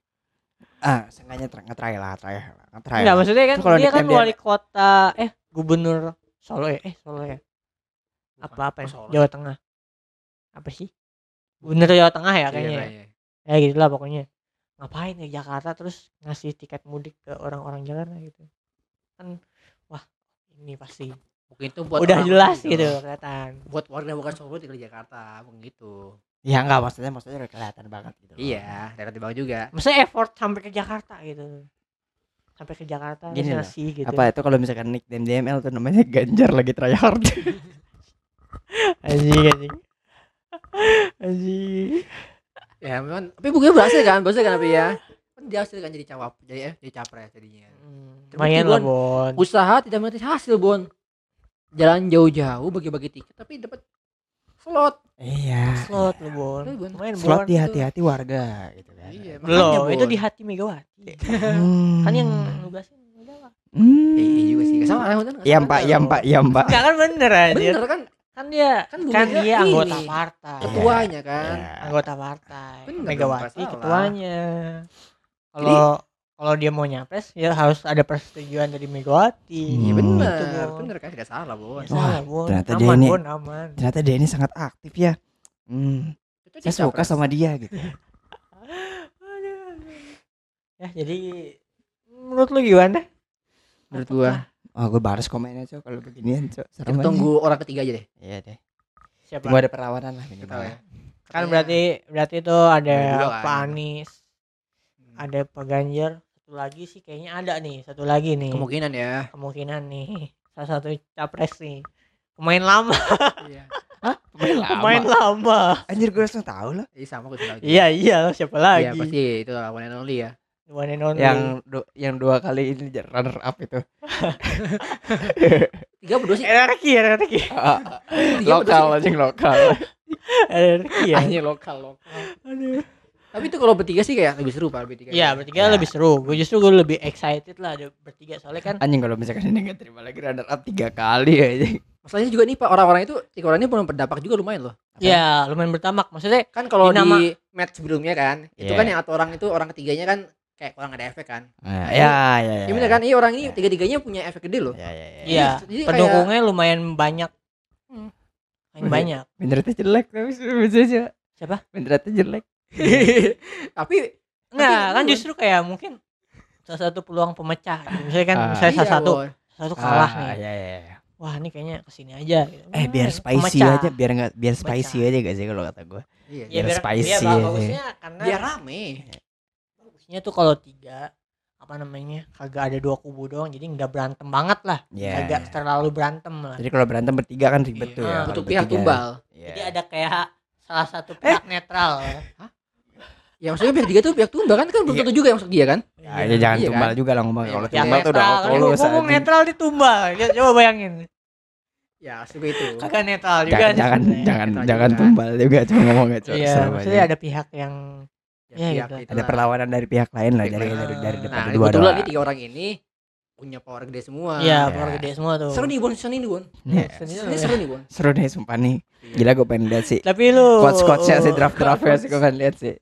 ah seenggaknya ter- ngetry lah try lah ngetry Enggak lah. maksudnya kan Itu kalau dia kan wali kota eh gubernur Solo ya eh Solo ya apa apa ya Solo. Jawa Tengah apa sih gubernur Jawa Tengah ya Iya, kayaknya ya. iya. ya gitu lah pokoknya ngapain ke Jakarta terus ngasih tiket mudik ke orang-orang Jakarta gitu kan ini pasti Mungkin itu buat udah jelas gitu. gitu kelihatan Buat warga bukan Solo tinggal di Jakarta, begitu. ya enggak maksudnya maksudnya udah kelihatan banget gitu. Iya, daerah timbang juga. maksudnya effort sampai ke Jakarta gitu sampai ke Jakarta Gini loh, ngasih gitu apa itu kalau misalkan nickname DML tuh namanya Ganjar lagi try hard anjing anjing anjing Ya, memang tapi bukannya berhasil kan? Berhasil kan tapi ya. Dia hasil kan jadi cawap, jadi eh, jadi capres jadinya. Hmm, lumayan lah Bon. Usaha tidak mengerti hasil, Bon. Jalan jauh-jauh bagi-bagi tiket tapi dapat slot. iya slot lu Bon Iya, Bon. lumayan slot Bon di hati-hati warga gitu kan Iya, belum itu di hati Megawati Hmm. kan yang nugasin udah lah Hmm. Iya, iya juga sih. Iya salah. Pak, iya Pak, iya Pak. Enggak kan bener aja Bener kan? kan dia Kan kan, dia ini, anggota partai Ketuanya kan. Iya. anggota partai Bener Megawati ketuanya kalau kalau dia mau nyapres ya harus ada persetujuan dari Megawati Iya Hmm. bener, Gitu, Bon. bener kan tidak salah, Bon. Ya salah, Bon. ternyata dia ini- Bon aman Ternyata dia ini sangat aktif ya. Hmm. Itu Saya jadi suka capres. sama dia gitu. ya jadi menurut lu gimana menurut gua Oh, gue balas komennya cok kalau beginian cok. kita Serem aja. tunggu orang ketiga aja deh Iya deh. siapa Tunggu ada perlawanan lah minimal. ya kan berarti berarti itu ada kan. Pak Anies ada Pak Ganjar satu lagi sih kayaknya ada nih satu lagi nih kemungkinan ya kemungkinan nih salah satu capres nih pemain lama iya Pemain lama. pemain lama Anjir gue langsung tahu lah. Iya sama gue tahu. iya iya siapa lagi Iya pasti itu lah one and only ya. one and only. Yang du- yang dua kali ini runner up itu. Tiga berdua sih. energi energi Tiga lokal berdua sih. anjing lokal. energi ya Hanya lokal lokal. Aduh. Tapi itu kalau bertiga sih kayak lebih seru pak bertiga. Iya bertiga Ya. lebih seru. Gue justru gue lebih excited lah ada bertiga soalnya kan. Anjing kalau misalkan ini nggak terima lagi runner up tiga kali aja. Masalahnya juga nih pak orang-orang itu tiga orang ini belum berdampak juga lumayan loh. Iya lumayan bertamak. Maksudnya Kan kalau Di di, nama- match sebelumnya kan, itu Iya. kan yang atau orang itu orang ketiganya kan kayak kurang ada efek kan. Nah, ya ya ya. Iya bener kan? Iya orang ini Ya. tiga-tiganya punya efek gede loh. Ya ya ya. iya jadi kayak- pendukungnya lumayan banyak. Hmm. Lumayan banyak. Beneran jelek tapi bisa aja. Siapa? Beneran jelek. Tapi Enggak kan justru kayak mungkin salah satu peluang pemecah. Gitu. Misalnya kan Ah. misalnya iya, salah satu Bon. salah satu kalah Ah, nih. Ya ya ya. Wah ini kayaknya ke sini aja. Gitu. Eh biar Hmm, spicy pemecah. aja, biar nggak biar Pemecah. spicy aja gak sih kalau kata gue. Iya. Ya, biar biar, spicy Iya, aja. bagusnya karena Biar rame. bagusnya tuh kalau tiga apa namanya kagak ada dua kubu doang jadi nggak berantem banget lah Ya. kagak terlalu berantem lah Jadi kalau berantem bertiga kan ribet Iya. tuh ya. Ah, Untuk pihak tumbal. Iya. jadi ada kayak salah satu pihak netral Ya maksudnya pihak tiga tuh pihak tumbal kan kan belum Iya. tentu juga yang masuk dia kan. Ya, ya jangan Iya tumbal kan? juga lah ngomong. Iya, Kalau pihak tumbal tuh udah Kalau lu ngomong netral ditumbal Ya, coba bayangin Ya seperti itu. kagak netral juga Jangan jangan jangan Netral jangan juga. tumbal juga cuma ngomong aja. iya maksudnya ada pihak yang Ya, pihak gitu. itu ada perlawanan dari pihak lain lah Pihak dari dari dari Nah, daripada Nah, dua doang. nih tiga orang ini punya power gede semua. iya Ya. keluar gede semua tuh Seru nih Bon, seru nih Bon. Iya. Seni Seru ya. seru nih Bon. Seru nih sumpah nih. Gila gue pengen lihat sih. tapi lu Coach coachnya sih draft draftnya sih gue pengen lihat sih.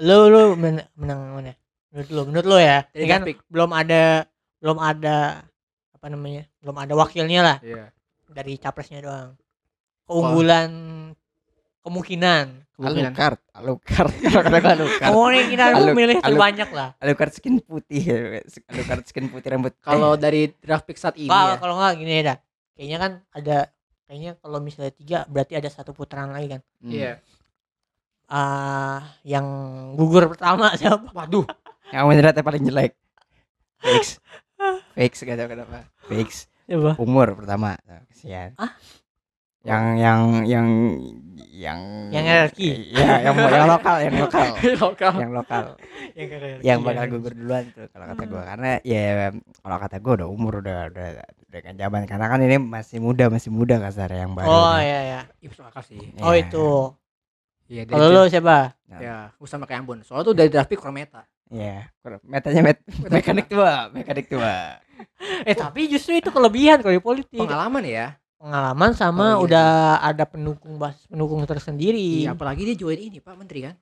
Lu lu men- menang mana menurut lu menurut lu ya ini kan pick. belum ada belum ada apa namanya belum ada wakilnya lah Iya. dari capresnya doang keunggulan kemungkinan Kemungkinan. Alucard, Alucard. Kalau kata gue Alucard. kemungkinan lu Alu- milih alu- terbanyak lah Alucard skin putih ya. Alucard skin putih rambut. Kalau dari draft pick saat ini Kalau ya. kalau nggak gini dah kayaknya kan ada kayaknya kalau misalnya tiga berarti ada satu putaran lagi kan Hmm. Iya. Ah yang gugur pertama siapa Waduh. Yang menurutnya paling jelek. Fix. Fix gak tau kenapa. Fix. siapa Umur pertama. Kesian. Ah? Yang yang yang yang Yang. Iya, yang yang lokal, yang lokal. Lokal. yang lokal. yang, yang bakal gugur duluan tuh kalau kata gua karena ya kalau kata gua udah umur udah udah dengan zaman karena kan ini masih muda masih muda kasar yang baru oh iya ya Iya, masuk akal sih. oh Ya. itu Iya, dari kalau lu siapa Ya, gue sama kayak Ambon. Soalnya tuh dari draft pick kurang meta. Iya, kurang- metanya met mekanik tua, mekanik tua. eh tapi justru itu kelebihan kalau di politik Pengalaman ya. pengalaman sama Oh, iya udah ada pendukung basis pendukung tersendiri Iya, apalagi dia join ini Pak Menteri kan.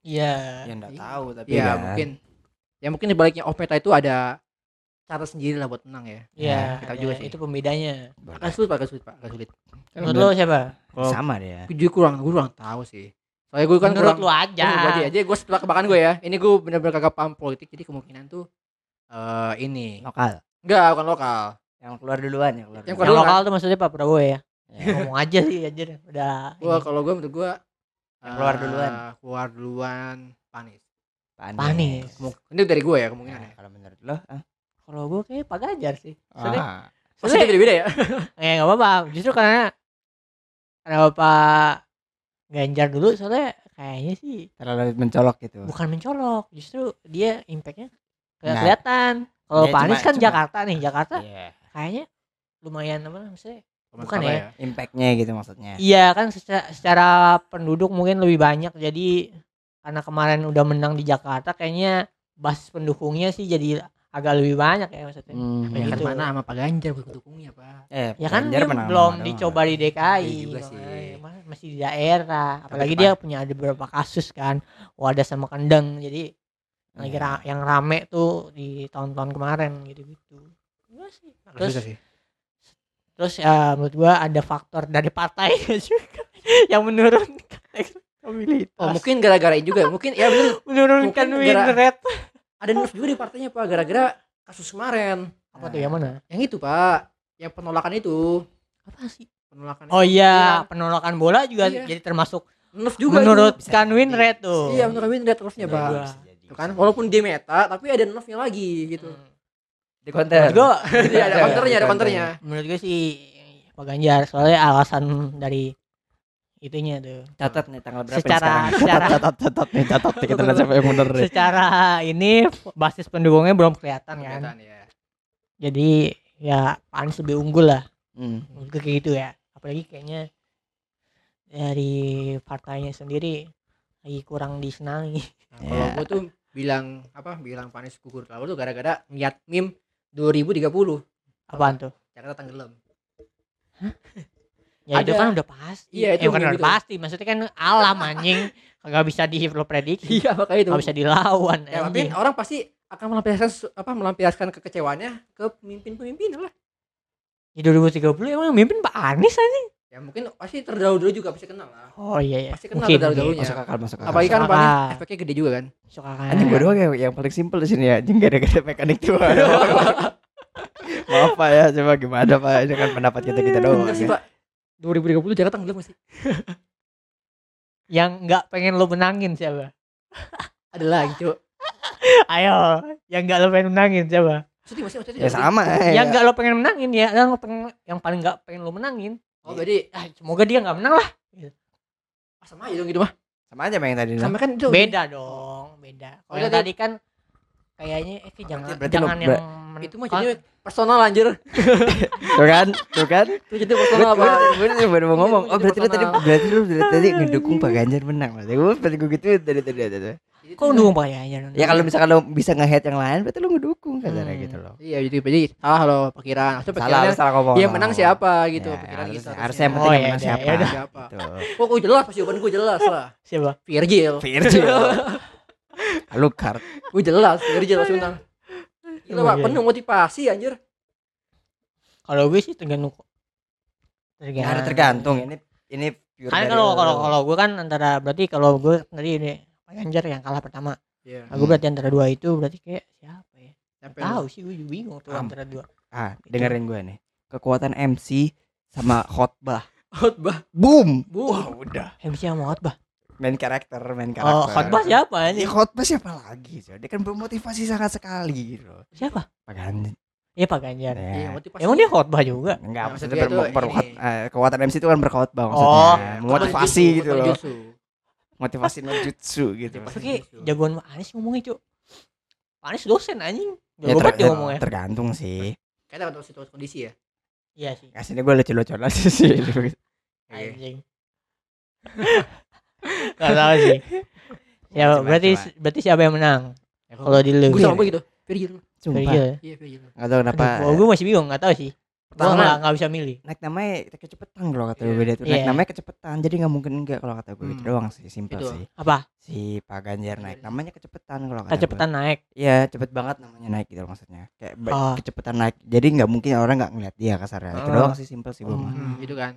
iya Ya enggak Iya. tahu tapi Iya, kan. mungkin. Ya mungkin di baliknya off meta itu ada cara sendiri lah buat menang ya. iya kita iya, juga sih. itu pembedanya Agak sulit Pak, agak sulit Pak, agak sulit. menurut lu siapa Kalau sama dia. gue kurang, gue kurang tahu sih. Soalnya gue kan menurut kurang, lu aja Gue aja, aja gue setelah kebakan gue ya. Ini gue bener-bener kagak paham politik, jadi kemungkinan tuh eh ini Lokal. enggak bukan lokal. Yang keluar duluan, yang keluar. Yang duluan. yang lokal tuh maksudnya Pak Prabowo ya Ya. ngomong aja sih aja udah Gue ini. kalau gue menurut gue Yang keluar duluan. Keluar duluan Panis. Panis. Panis. Ini dari gue ya kemungkinan Nah, ya. kalau menurut lo, ah. Kalau gue kayak Pak Ganjar sih soalnya Ah. Maksudnya beda-beda ya. ya nggak apa-apa justru karena karena Pak Ganjar dulu soalnya kayaknya sih terlalu mencolok gitu. bukan mencolok justru dia impactnya kelihatan Nah. kelihatan kalau Pak Anies kan cuma- Jakarta nih Jakarta Iya. kayaknya lumayan apa maksudnya Bukan Sama ya. Impactnya gitu maksudnya. iya kan secara, secara penduduk mungkin lebih banyak jadi karena kemarin udah menang di Jakarta kayaknya basis pendukungnya sih jadi agak lebih banyak ya maksudnya Hmm. Ya kan Gitu. mana sama Pak Ganjar buat pendukungnya Pak. Eh, ya kan Ganjar dia menang belum dicoba di DKI Iya juga sih. makanya, mas- masih di daerah apalagi Pak- dia punya ada beberapa kasus kan wadah sama kendeng jadi lagi Iya. ra- yang rame tuh di tahun-tahun kemarin gitu-gitu sih. Agak terus sih. terus ya menurut gua ada faktor dari partai juga yang menurunkan elektabilitas Oh mungkin gara-gara juga mungkin ya bener menurunkan mungkin win rate ada nerf juga di partainya Pak gara-gara kasus kemarin Apa tuh yang mana? Yang itu, Pak. Yang penolakan itu. Apa sih? Penolakan. Oh itu. iya, penolakan bola juga Iya. jadi termasuk Nerf juga menurut Scan jadi. Winred tuh. Iya, menurut Winred nerfnya, Menurut Pak. Tuh kan, walaupun dia meta, tapi ada nerfnya lagi gitu. Hmm. Di konten. Menurut gua, Jadi ada counternya, ada ada counternya. menurut gue sih Pak Ganjar soalnya alasan dari itunya tuh. Catat nih tanggal berapa Secara- nih sekarang. secara- catat catat nih catat nih kita lihat siapa yang bener nih. Secara ini basis pendukungnya belum kelihatan kan. Kelihatan ya. Jadi ya Pak Anies lebih unggul lah. Hmm. Gue kayak gitu ya. Apalagi kayaknya dari partainya sendiri lagi kurang disenangi. Nah, kalau Iya. gue tuh bilang apa? Bilang Panis gugur lalu tuh gara-gara niat meme 2030 Apaan tuh? Jakarta tenggelam. Ya itu Ada. kan udah pasti. Iya, itu Eh, bukan meme udah itu. pasti. Maksudnya kan alam anjing. Kagak bisa di lo prediksi. Iya makanya itu. Gak bisa dilawan Ya, tapi orang pasti akan melampiaskan apa melampiaskan kekecewaannya ke pemimpin-pemimpin lah. Di 2030 emang mimpin Pak Anies anjing. Ya mungkin pasti terdahulu juga pasti kenal lah. Oh iya iya. Pasti kenal Mungkin, terdahulu-dahulunya. Masuk akal masuk akal. Apalagi kan Masuk Panis akal. efeknya gede juga kan. Suka kan. Anjing gue doang yang, yang paling simpel di sini ya. Anjing gak ada gak ada mekanik tuh. Maaf Pak ya, coba gimana Pak? Ini kan pendapat kita kita doang. Enggak sih, ya. Pak. 2030 Jakarta tenggelam masih. Yang nggak pengen lo menangin siapa? Ada lagi, Cuk. Ayo, yang nggak lo pengen menangin siapa? Maksudnya masih maksudnya. Ya sama. eh. Yang nggak lo pengen menangin ya, yang lo pengen, yang paling nggak pengen lo menangin. Oh, berarti Ah, semoga dia nggak menang lah. ah, sama aja dong gitu mah. Sama aja yang tadi. Sama kan itu. Beda dong, beda. Kalau Oh, yang tadi- kan kayaknya eh jangan berarti lo jangan ber- yang men- Itu mah jadi personal anjir. Tuh kan? Tuh kan? Itu jadi personal apa? Gue baru mau ngomong. Oh berarti lu tadi berarti lu dari tadi ngedukung Pak Ganjar menang. Berarti gue berarti gue gitu dari tadi tadi. tadi. Kok dukung Pak Ganjar? Ya kalau misalkan lu bisa nge-head yang lain berarti lu ngedukung kasarnya Hmm. gitu loh. Iya, jadi jadi salah lo perkiraan. Maksudnya Salah salah ngomong. yang menang siapa gitu, Ya, pikiran harus- kita. harusnya yang Oh, penting yang ya menang udah, siapa. ya. Gitu. Kok gue jelas pasti jawaban gue jelas lah. Siapa? Virgil. Virgil. Lu kart. Gue jelas, Virgil langsung menang. Gila, Oh, Pak, iya. penuh motivasi anjir. Kalau gue sih tergantung Ya ada tergantung ini ini pure Kan kalau kalau kalau gue kan antara berarti kalau gue tadi ini Pak Ganjar yang kalah pertama. Iya. Nah, gue berarti antara dua itu berarti kayak siapa ya? Sampai Tahu sih gue juga bingung tuh Am. antara dua. Ah, dengerin gue nih. Kekuatan MC sama khotbah. khotbah. Boom. Bu. Wah, udah. MC sama khotbah. Main karakter, main karakter. Oh, khotbah siapa Ya ini? khotbah siapa lagi? Coy? Dia kan bermotivasi sangat sekali gitu. loh. Siapa? Pak Ganjar. Iya Pak Ganjar. Iya, Ya. motivasi. Emang dia khotbah juga? Enggak, Ya, maksudnya ber, itu ber- eh, kekuatan MC itu kan berkhotbah Oh. maksudnya. Memotivasi Jutsu, gitu loh. Motivasi no jutsu gitu. Motivasi. Tapi jagoan Anies ngomongnya, Cuk. Anies dosen anjing. Ya, Jago ter- banget dia ngomongnya. tergantung sih. Kayaknya tahu situasi kondisi ya. Iya sih. Kasihnya gue lucu-lucuan aja sih. Iya. Anjing. Gak tahu sih. Ya Coba, berarti coba. berarti siapa yang menang? Ya, Kalau di lu. gue sama gue gitu. Virgil. Sumpah. Iya. Iya, Virgil. Gak tau kenapa. Aduh, gue masih bingung, gak tahu sih. Pertama, nggak nggak bisa milih. naik namanya kecepetan kalau kata gue Iya. beda tuh naik Iya. namanya kecepetan jadi nggak mungkin enggak kalau kata gue gitu Hmm. doang sih simpel Itu. sih Apa? si Pak Ganjar naik namanya kecepetan kalau kata Kecepatan naik. gue. iya cepet banget namanya naik gitu loh maksudnya kayak Oh. kecepetan naik jadi nggak mungkin orang nggak ngeliat dia kasarnya itu Oh. doang sih simpel sih gue mah Hmm, itu kan.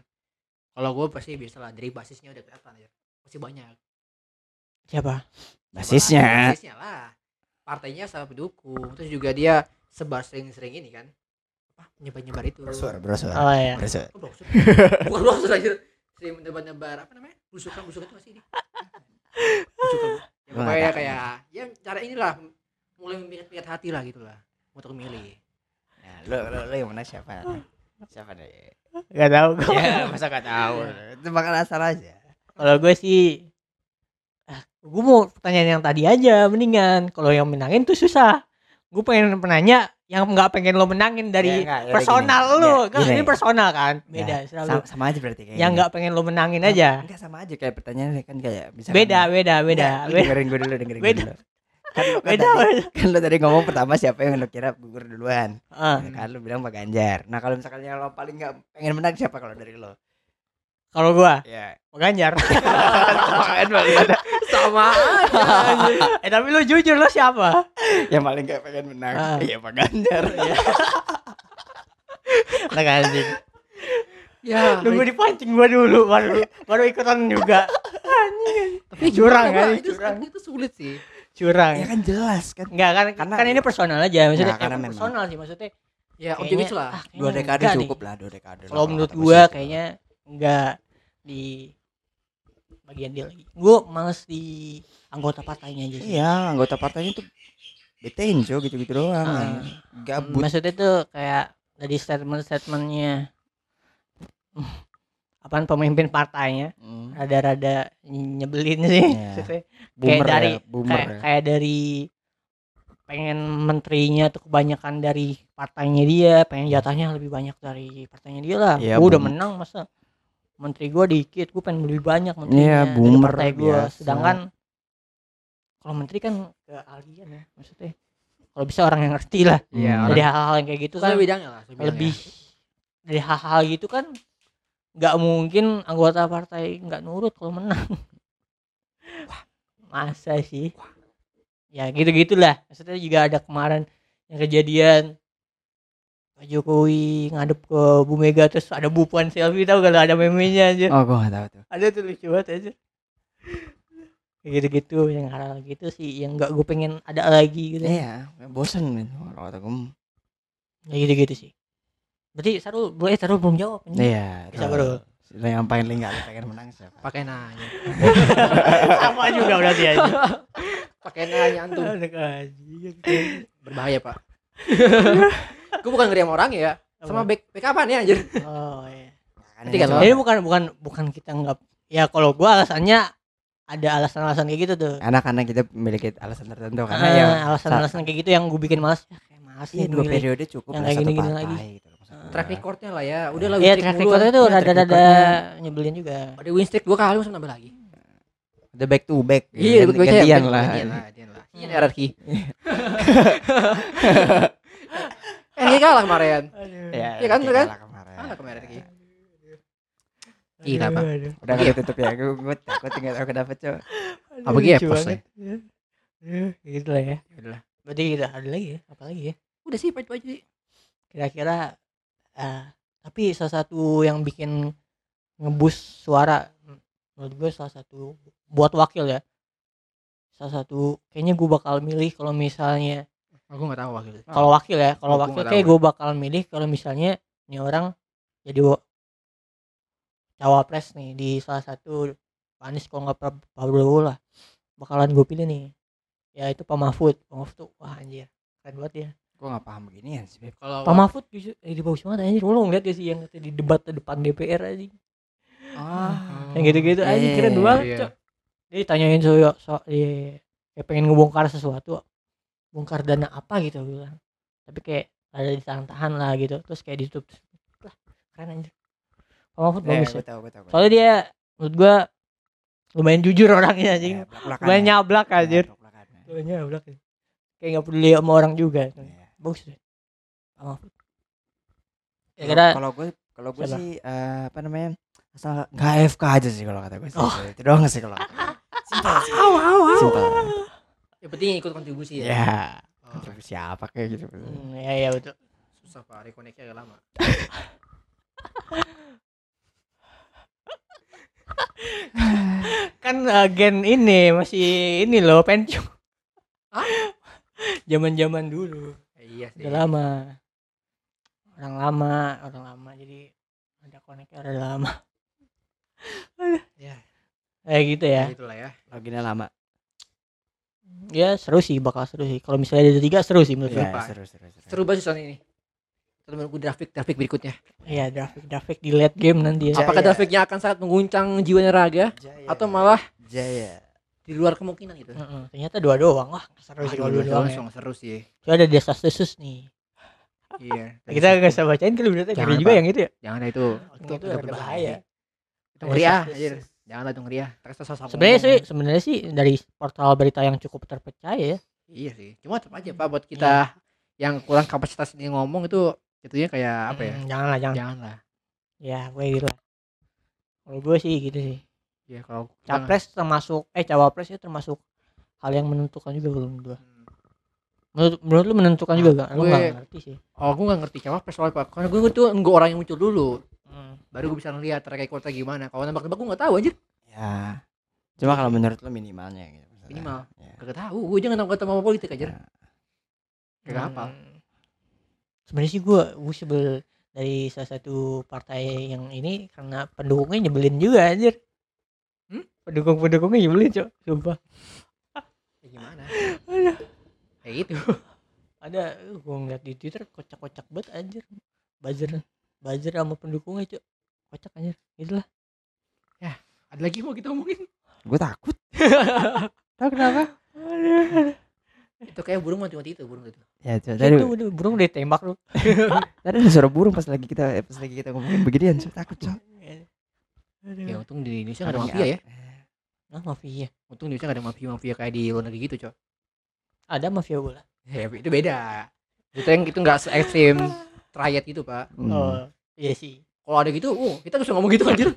Kalau gue pasti bisa lah dari basisnya udah kelihatan ya. Pasti banyak. Siapa? basisnya Basisnya lah. Partainya sama pendukung. Terus juga dia sebar sering-sering ini kan. Apa? Nyebar-nyebar itu. brosur brosur Oh iya. brosur Oh, brosur. Bukan brosur aja. Sering menyebar-nyebar apa namanya? Busukan busukan itu masih ini. Busukan. Ya, pokoknya kayak ya cara inilah mulai memikir hati lah gitu lah untuk milih. nah, lo lo lo yang mana siapa siapa deh Gak tahu gue. ya masa gak tahu itu bakal asal aja Kalau gue sih ah, gue mau pertanyaan yang tadi aja mendingan. Kalau yang menangin tuh susah. Gue pengen penanya yang nggak pengen lo menangin dari Ya, enggak, ya personal gini. lo. Ya, Kan gini. ini personal kan? Ya, Beda selalu. sama, sama aja berarti kayak yang nggak pengen lo menangin aja. enggak sama aja kayak pertanyaannya kan kayak bisa Beda, beda, beda. Enggak, lu beda. dengerin gue dulu dengerin Beda. gue dulu kan lo kan, Beda, tadi, beda. kan lo tadi ngomong pertama siapa yang lo kira gugur duluan Ya kan lo bilang Pak Ganjar nah kalau misalkan yang lo paling nggak pengen menang siapa kalau dari lo kalau gua ya Pak Ganjar. Sama aja. eh tapi lu jujur lo siapa? yang paling nggak pengen menang Ah. iya Pak Ganjar Lah anjing. ya. Nunggu dipancing gua dulu baru baru ikutan juga. Tapi curang, kan, Pak? Itu, curang. itu sulit sih. ya Curang. kan jelas kan Enggak kan Karena- kan ini personal aja maksudnya Nggak, karena ya, memang- personal sih maksudnya Ya kayaknya, optimis lah. ah, dua dekade enggak nih. cukup lah dua dekade lah kalau menurut gua kayaknya enggak di bagian dia lagi gua males di anggota partainya aja sih iya anggota partainya tuh betein cok gitu-gitu doang Ah. gabut maksudnya tuh kayak dari statement-statementnya apaan pemimpin partainya Hmm. rada-rada nyebelin sih. Maksudnya boomer dari- ya boomer kayak, ya. kayak dari pengen menterinya tuh kebanyakan dari partainya dia pengen jatahnya lebih banyak dari partainya dia lah Iya, gua udah menang masa menteri gua dikit gua pengen lebih banyak menterinya dari boomer partai gua biasa. sedangkan kalau menteri kan ke ahlian ya maksudnya kalau bisa orang yang ngerti lah Iya, Hmm. orang- dari hal-hal yang kayak gitu Itu kan kan bidangnya lah. lebih dari hal-hal gitu kan nggak mungkin anggota partai nggak nurut kalau menang masa sih ya gitu gitulah maksudnya juga ada kemarin yang kejadian Pak Jokowi ngadep ke Bu Mega terus ada Bu Puan selfie tau kalau ada memenya aja oh gua gak tahu tuh. Ada tuh lucu banget aja kayak gitu-gitu yang hal gitu sih yang nggak gue pengen ada lagi gitu. Iya bosan men kalau kata gua. Ya gitu-gitu sih. Berarti Sarul boleh Sarul belum jawab ini iya Bisa, bro. yang paling nggak pengen menang siapa? Pakai nanya. sama juga berarti aja Pakai nanya antum. Berbahaya, Pak. Gue bukan ngeri sama orang ya. Sama back back apaan ya anjir? oh iya Nanti ini kan bukan bukan bukan kita nggak ya kalau gua alasannya ada alasan-alasan kayak gitu tuh karena-karena kita memiliki alasan tertentu karena Ah, ya alasan-alasan kayak gitu yang gue bikin malas ya kayak malas iya nih dua periode cukup yang kayak gini-gini lagi. gitu. Track recordnya lah ya. Udah lah Iya streak track recordnya tuh Iya, rada-rada nyebelin juga Ada win streak dua kali masa nambah lagi. udah back to back Iya, gantian lah Gantian lah, gantian lah. Ini Hmm. hierarki. Kan dia kalah kemarin. ya Iya kan, kayak kan? kalah kemarin. Kalah kemarin. Gila, Pak. udah Iya. kita tutup ya gue gue takut tinggal tahu kenapa cok Apa gepos nih? gitu lah ya Udah. berarti kita ada lagi ya apa lagi ya Udah sih, Pak, aja sih. kira-kira eh, tapi salah satu yang bikin ngebus suara menurut gue salah satu buat wakil ya salah satu kayaknya gue bakal milih kalau misalnya Aku enggak tahu wakil. kalau wakil ya kalau Oh, wakil nggak kayak gue bakal milih kalau misalnya ini orang jadi wa- cawapres nih di salah satu Pak Anies kalau nggak Pra- Prabowo lah. Bakalan gue pilih nih. Ya itu Pak Mahfud. Pak Mahfud tuh wah anjir. Keren banget ya gue nggak paham beginian sih Kalau Pak Mahfud justru eh, di bagus banget anjir. Lo ngeliat gak sih yang di debat depan DPR aja ah. Yang gitu-gitu aja keren iya, banget iya. Cok. dia ditanyain so, so dia kayak pengen ngebongkar sesuatu bongkar dana apa gitu gue bilang tapi kayak ada ditahan-tahan lah gitu terus kayak ditutup lah keren anjir Pak Mahfud ya, bagus gue ya. tahu gue tahu gua soalnya dia menurut gua lumayan jujur orangnya anjing Ya, lumayan ya. nyablak Ya, anjir ya. lumayan nyablak ya. kayak nggak peduli sama orang juga Iya. bagus deh Pak Mahfud ya Kalau- gue kalau gue Siapa? sih eh, apa namanya asal nggak AFK aja sih kalau kata gue sih Oh. itu doang sih kalau gue. simpel simpel yang penting ikut kontribusi ya. ya Oh, kontribusi apa kayak gitu. Hmm, ya ya betul. Susah Pak, rekoneksi agak lama. kan agen ini masih ini loh pensiun Hah? zaman-zaman dulu. Eh, iya sih. udah lama. Orang lama orang lama. Jadi ada koneknya udah lama. Ya, kayak gitu ya. Ya itulah ya. loginnya lama ya seru sih bakal seru sih kalau misalnya ada tiga seru sih menurut gue ya, seru seru seru Seru banget season ini. Kita menunggu grafik grafik berikutnya. Iya grafik grafik di late game nanti ya Jaya. Apakah grafiknya akan sangat mengguncang jiwanya raga Jaya. atau malah Jaya di luar kemungkinan gitu? Heeh, ternyata dua doang wah seru sih kalau dua doang ya. langsung seru sih. Coba ada desas desus nih Iya. kita nggak usah bacain kan berarti Jangan, ngeri juga yang itu ya Jangan lah itu. itu, itu agak bahaya Itu ngeri ah, Desas-desus. anjir. Jangan lah itu ngeri ah. Terus sama sebenarnya sih sebenarnya sih dari portal berita yang cukup terpercaya ya Iya sih. Cuma tetap aja Pak buat kita yang kurang kapasitas ini ngomong itu jatuhnya kayak apa ya? Hmm, jangan lah jangan Jangan lah. ya gue gitu lah kalau gue sih gitu sih Iya kalau capres termasuk eh cawapres itu termasuk hal yang menentukan juga belum dua Hmm. Menurut menurut lu menentukan juga gak lu gue- nggak ngerti sih Oh, gue gak ngerti cawapres soalnya Pak. Karena gue tuh nggak orang yang muncul dulu. Hmm. Baru gue bisa ngeliat track recordnya gimana. Kalau nembak-nembak gue gak tahu anjir. ya cuma kalau menurut lo minimalnya gitu. Minimal. ya. Gak tahu. Gue jangan tahu kata mau politik aja. Ya. Hafal. Hmm. sebenarnya sih gue gue sebel dari salah satu partai yang ini karena pendukungnya nyebelin juga anjir Hmm? pendukung pendukungnya nyebelin cok sumpah Ya gimana? Kayak gitu. ada gue ngeliat di twitter kocak kocak banget anjir. Buzzer buzzer sama pendukungnya cok kocak anjir. Itulah. Ada lagi mau kita omongin? gue takut. Tahu kenapa? Itu kayak burung mati-mati itu burung itu. ya coba tadi itu udah burung ditembak lu tadi ada suara burung pas lagi kita pas lagi kita ngomongin. Beginian Cok. takut cok Ya untung di Indonesia nggak ada mafia ya. nah mafia. Untung di Indonesia nggak ada mafia-mafia kayak di luar negeri gitu, Cok. Ada mafia bola Ya, itu beda. Itu yang itu nggak se ekstrim triad gitu, Pak. Hmm. oh iya sih Kalau ada gitu, oh, kita bisa ngomong gitu anjir.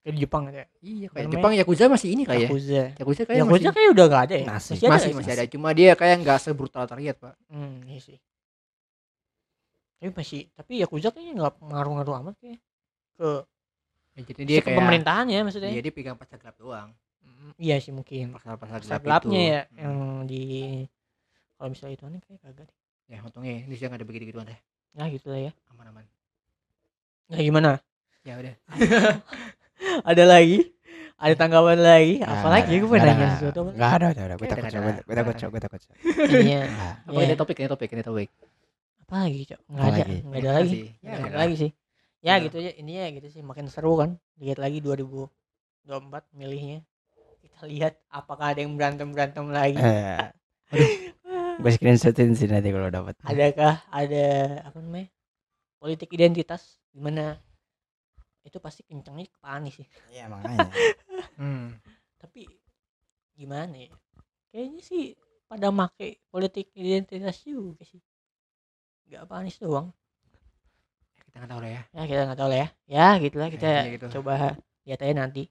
kayak di Jepang ya Iya, kayak Jepang Yakuza masih ini kayak ya. Yakuza Yakuza kayak Yakuza masih kayak udah gak ada ya Masih. ada masih masih ada. Cuma dia kayak nggak sebrutal triad, Pak. Hmm, iya sih. Tapi masih, tapi Yakuza kayaknya nggak ngaruh-ngaruh amat kayak ke, Ya, jadi dia ke kayak pemerintahan ya maksudnya. Dia, dia pegang pasar gelap doang. Iya sih mungkin. Pasar gelap gelapnya itu. ya Hmm. yang di kalau misalnya itu aneh kayak kagak deh. Ya, untungnya Indonesia nggak ada begitu gituan deh. Nah gitu lah ya. Aman-aman. Nah gimana? Ya udah. Ada lagi? Ada tanggapan lagi? Nggak Apa lagi? ada, Gue pengen ada. nanya sesuatu apa? Nggak ada, nggak ada. Gue takut, Cok. ada. Gue takut, Cok. Gue takut, Cok. Iya. Nah, Apa Iya. ini topik, ini topik, ini topik. Apa lagi, Cok? Nggak ada. lagi? Nggak ada lagi. Ya, Nggak ada lagi sih. Ya Udah. gitu aja. Ini ya gitu sih. Makin seru kan. Lihat lagi 2024 milihnya. Lihat apakah ada yang berantem-berantem lagi. Eh, gue screenshotin sih nanti kalau dapat. adakah ada apa namanya politik identitas gimana itu pasti kencangnya ke Pak Anies sih Iya makanya. Hmm. tapi gimana ya kayaknya sih pada make politik identitas juga sih nggak Pak Anies doang Kita nggak tahu lah ya. ya kita nggak tahu lah ya ya gitulah kita iya gitu. coba lihat aja nanti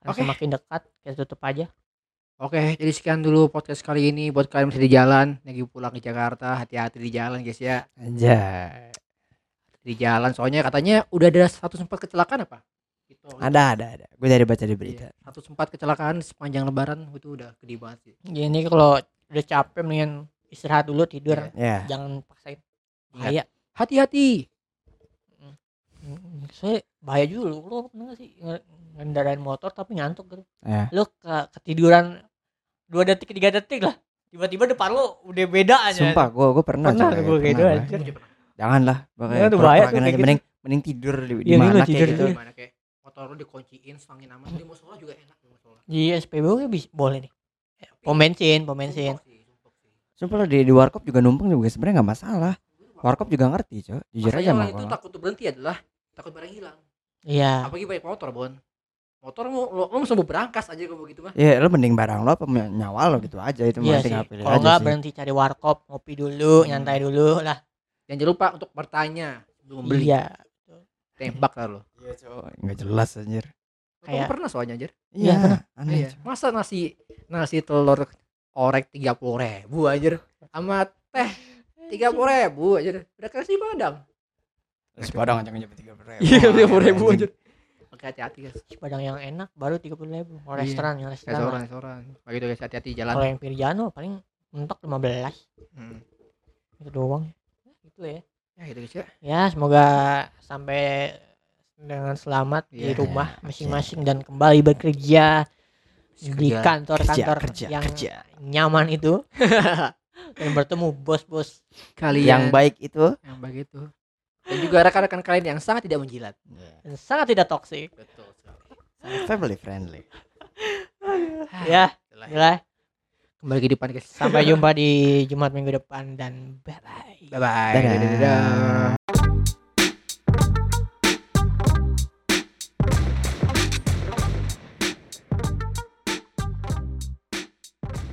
Karena Oke. semakin dekat kita tutup aja Oke, jadi sekian dulu podcast kali ini buat kalian masih di jalan, lagi pulang ke Jakarta, hati-hati di jalan guys ya. Anjay. Di jalan soalnya katanya udah ada satu sempat kecelakaan apa? Gitu. Ada, ada, ada. Gue dari baca di berita. Iya, satu sempat kecelakaan sepanjang lebaran itu udah gede banget sih. jadi kalau udah capek mendingan istirahat dulu tidur Ya. jangan paksain bahaya Hati-hati. Saya bahaya juga lu lu pernah gak sih nge- ngendarain motor tapi ngantuk gitu Ya. lu ke ketiduran dua detik tiga detik lah tiba-tiba depan lu udah beda aja Sumpah, gue gue pernah. Pernah tuh gua kayak pernah, gitu, anjir. Jangan lah, pokoknya Jangan tuh, bahaya tuh aja. kayak gitu. Mending mending tidur di, di Iya, mana kayak tidur gitu. tuh. Gimana kayak motor lu dikunciin, stangin aman, di musola juga enak di musola. iya SPBU nya bisa boleh nih pom bensin pom bensin Sumpah lo di, di warkop juga numpang juga sebenarnya nggak masalah. Warkop juga ngerti, coy. Jujur aja mah. itu takut berhenti adalah takut barang hilang. Iya Apalagi baik motor, Bon. Motor lu lo, lo langsung berangkas aja kalau begitu mah. Ya, lo mending barang lo apa nyawa lo gitu aja itu iya mah sih tinggal pilih kalau aja nggak sih. berhenti cari warkop ngopi dulu Hmm. nyantai dulu lah Dan jangan lupa untuk bertanya sebelum membeli. iya Tembak lah lo. Iya, coy. Enggak jelas anjir. Kayak pernah soalnya anjir. Iya, Iya, pernah. aneh. Iya. Masa nasi nasi telur orek tiga puluh ribu anjir sama teh tiga puluh ribu anjir udah kasih padang Terus padang aja nyampe 30 ribu. iya tiga puluh ribu anjir. Oke hati-hati guys. Nasi padang yang enak baru tiga puluh ribu. Kalau Iya. restoran yang restoran. Restoran restoran. Begitu guys hati-hati jalan. Kalau yang Pirjano paling mentok 15 Hmm. itu doang. Ya, gitu ya. Ya gitu guys ya. Ya semoga sampai dengan selamat di Iya. rumah Iya, masing-masing dan kembali bekerja di kantor-kantor kerja, yang kerja. nyaman itu. Dan bertemu bos-bos kalian. Yang baik itu. Yang begitu dan juga rekan-rekan kalian yang sangat tidak menjilat dan sangat tidak toksik betul sekali family friendly. ya Itulah. itulah. kembali ke depan guys sampai jumpa di Jumat minggu depan dan bye bye bye bye Dadah.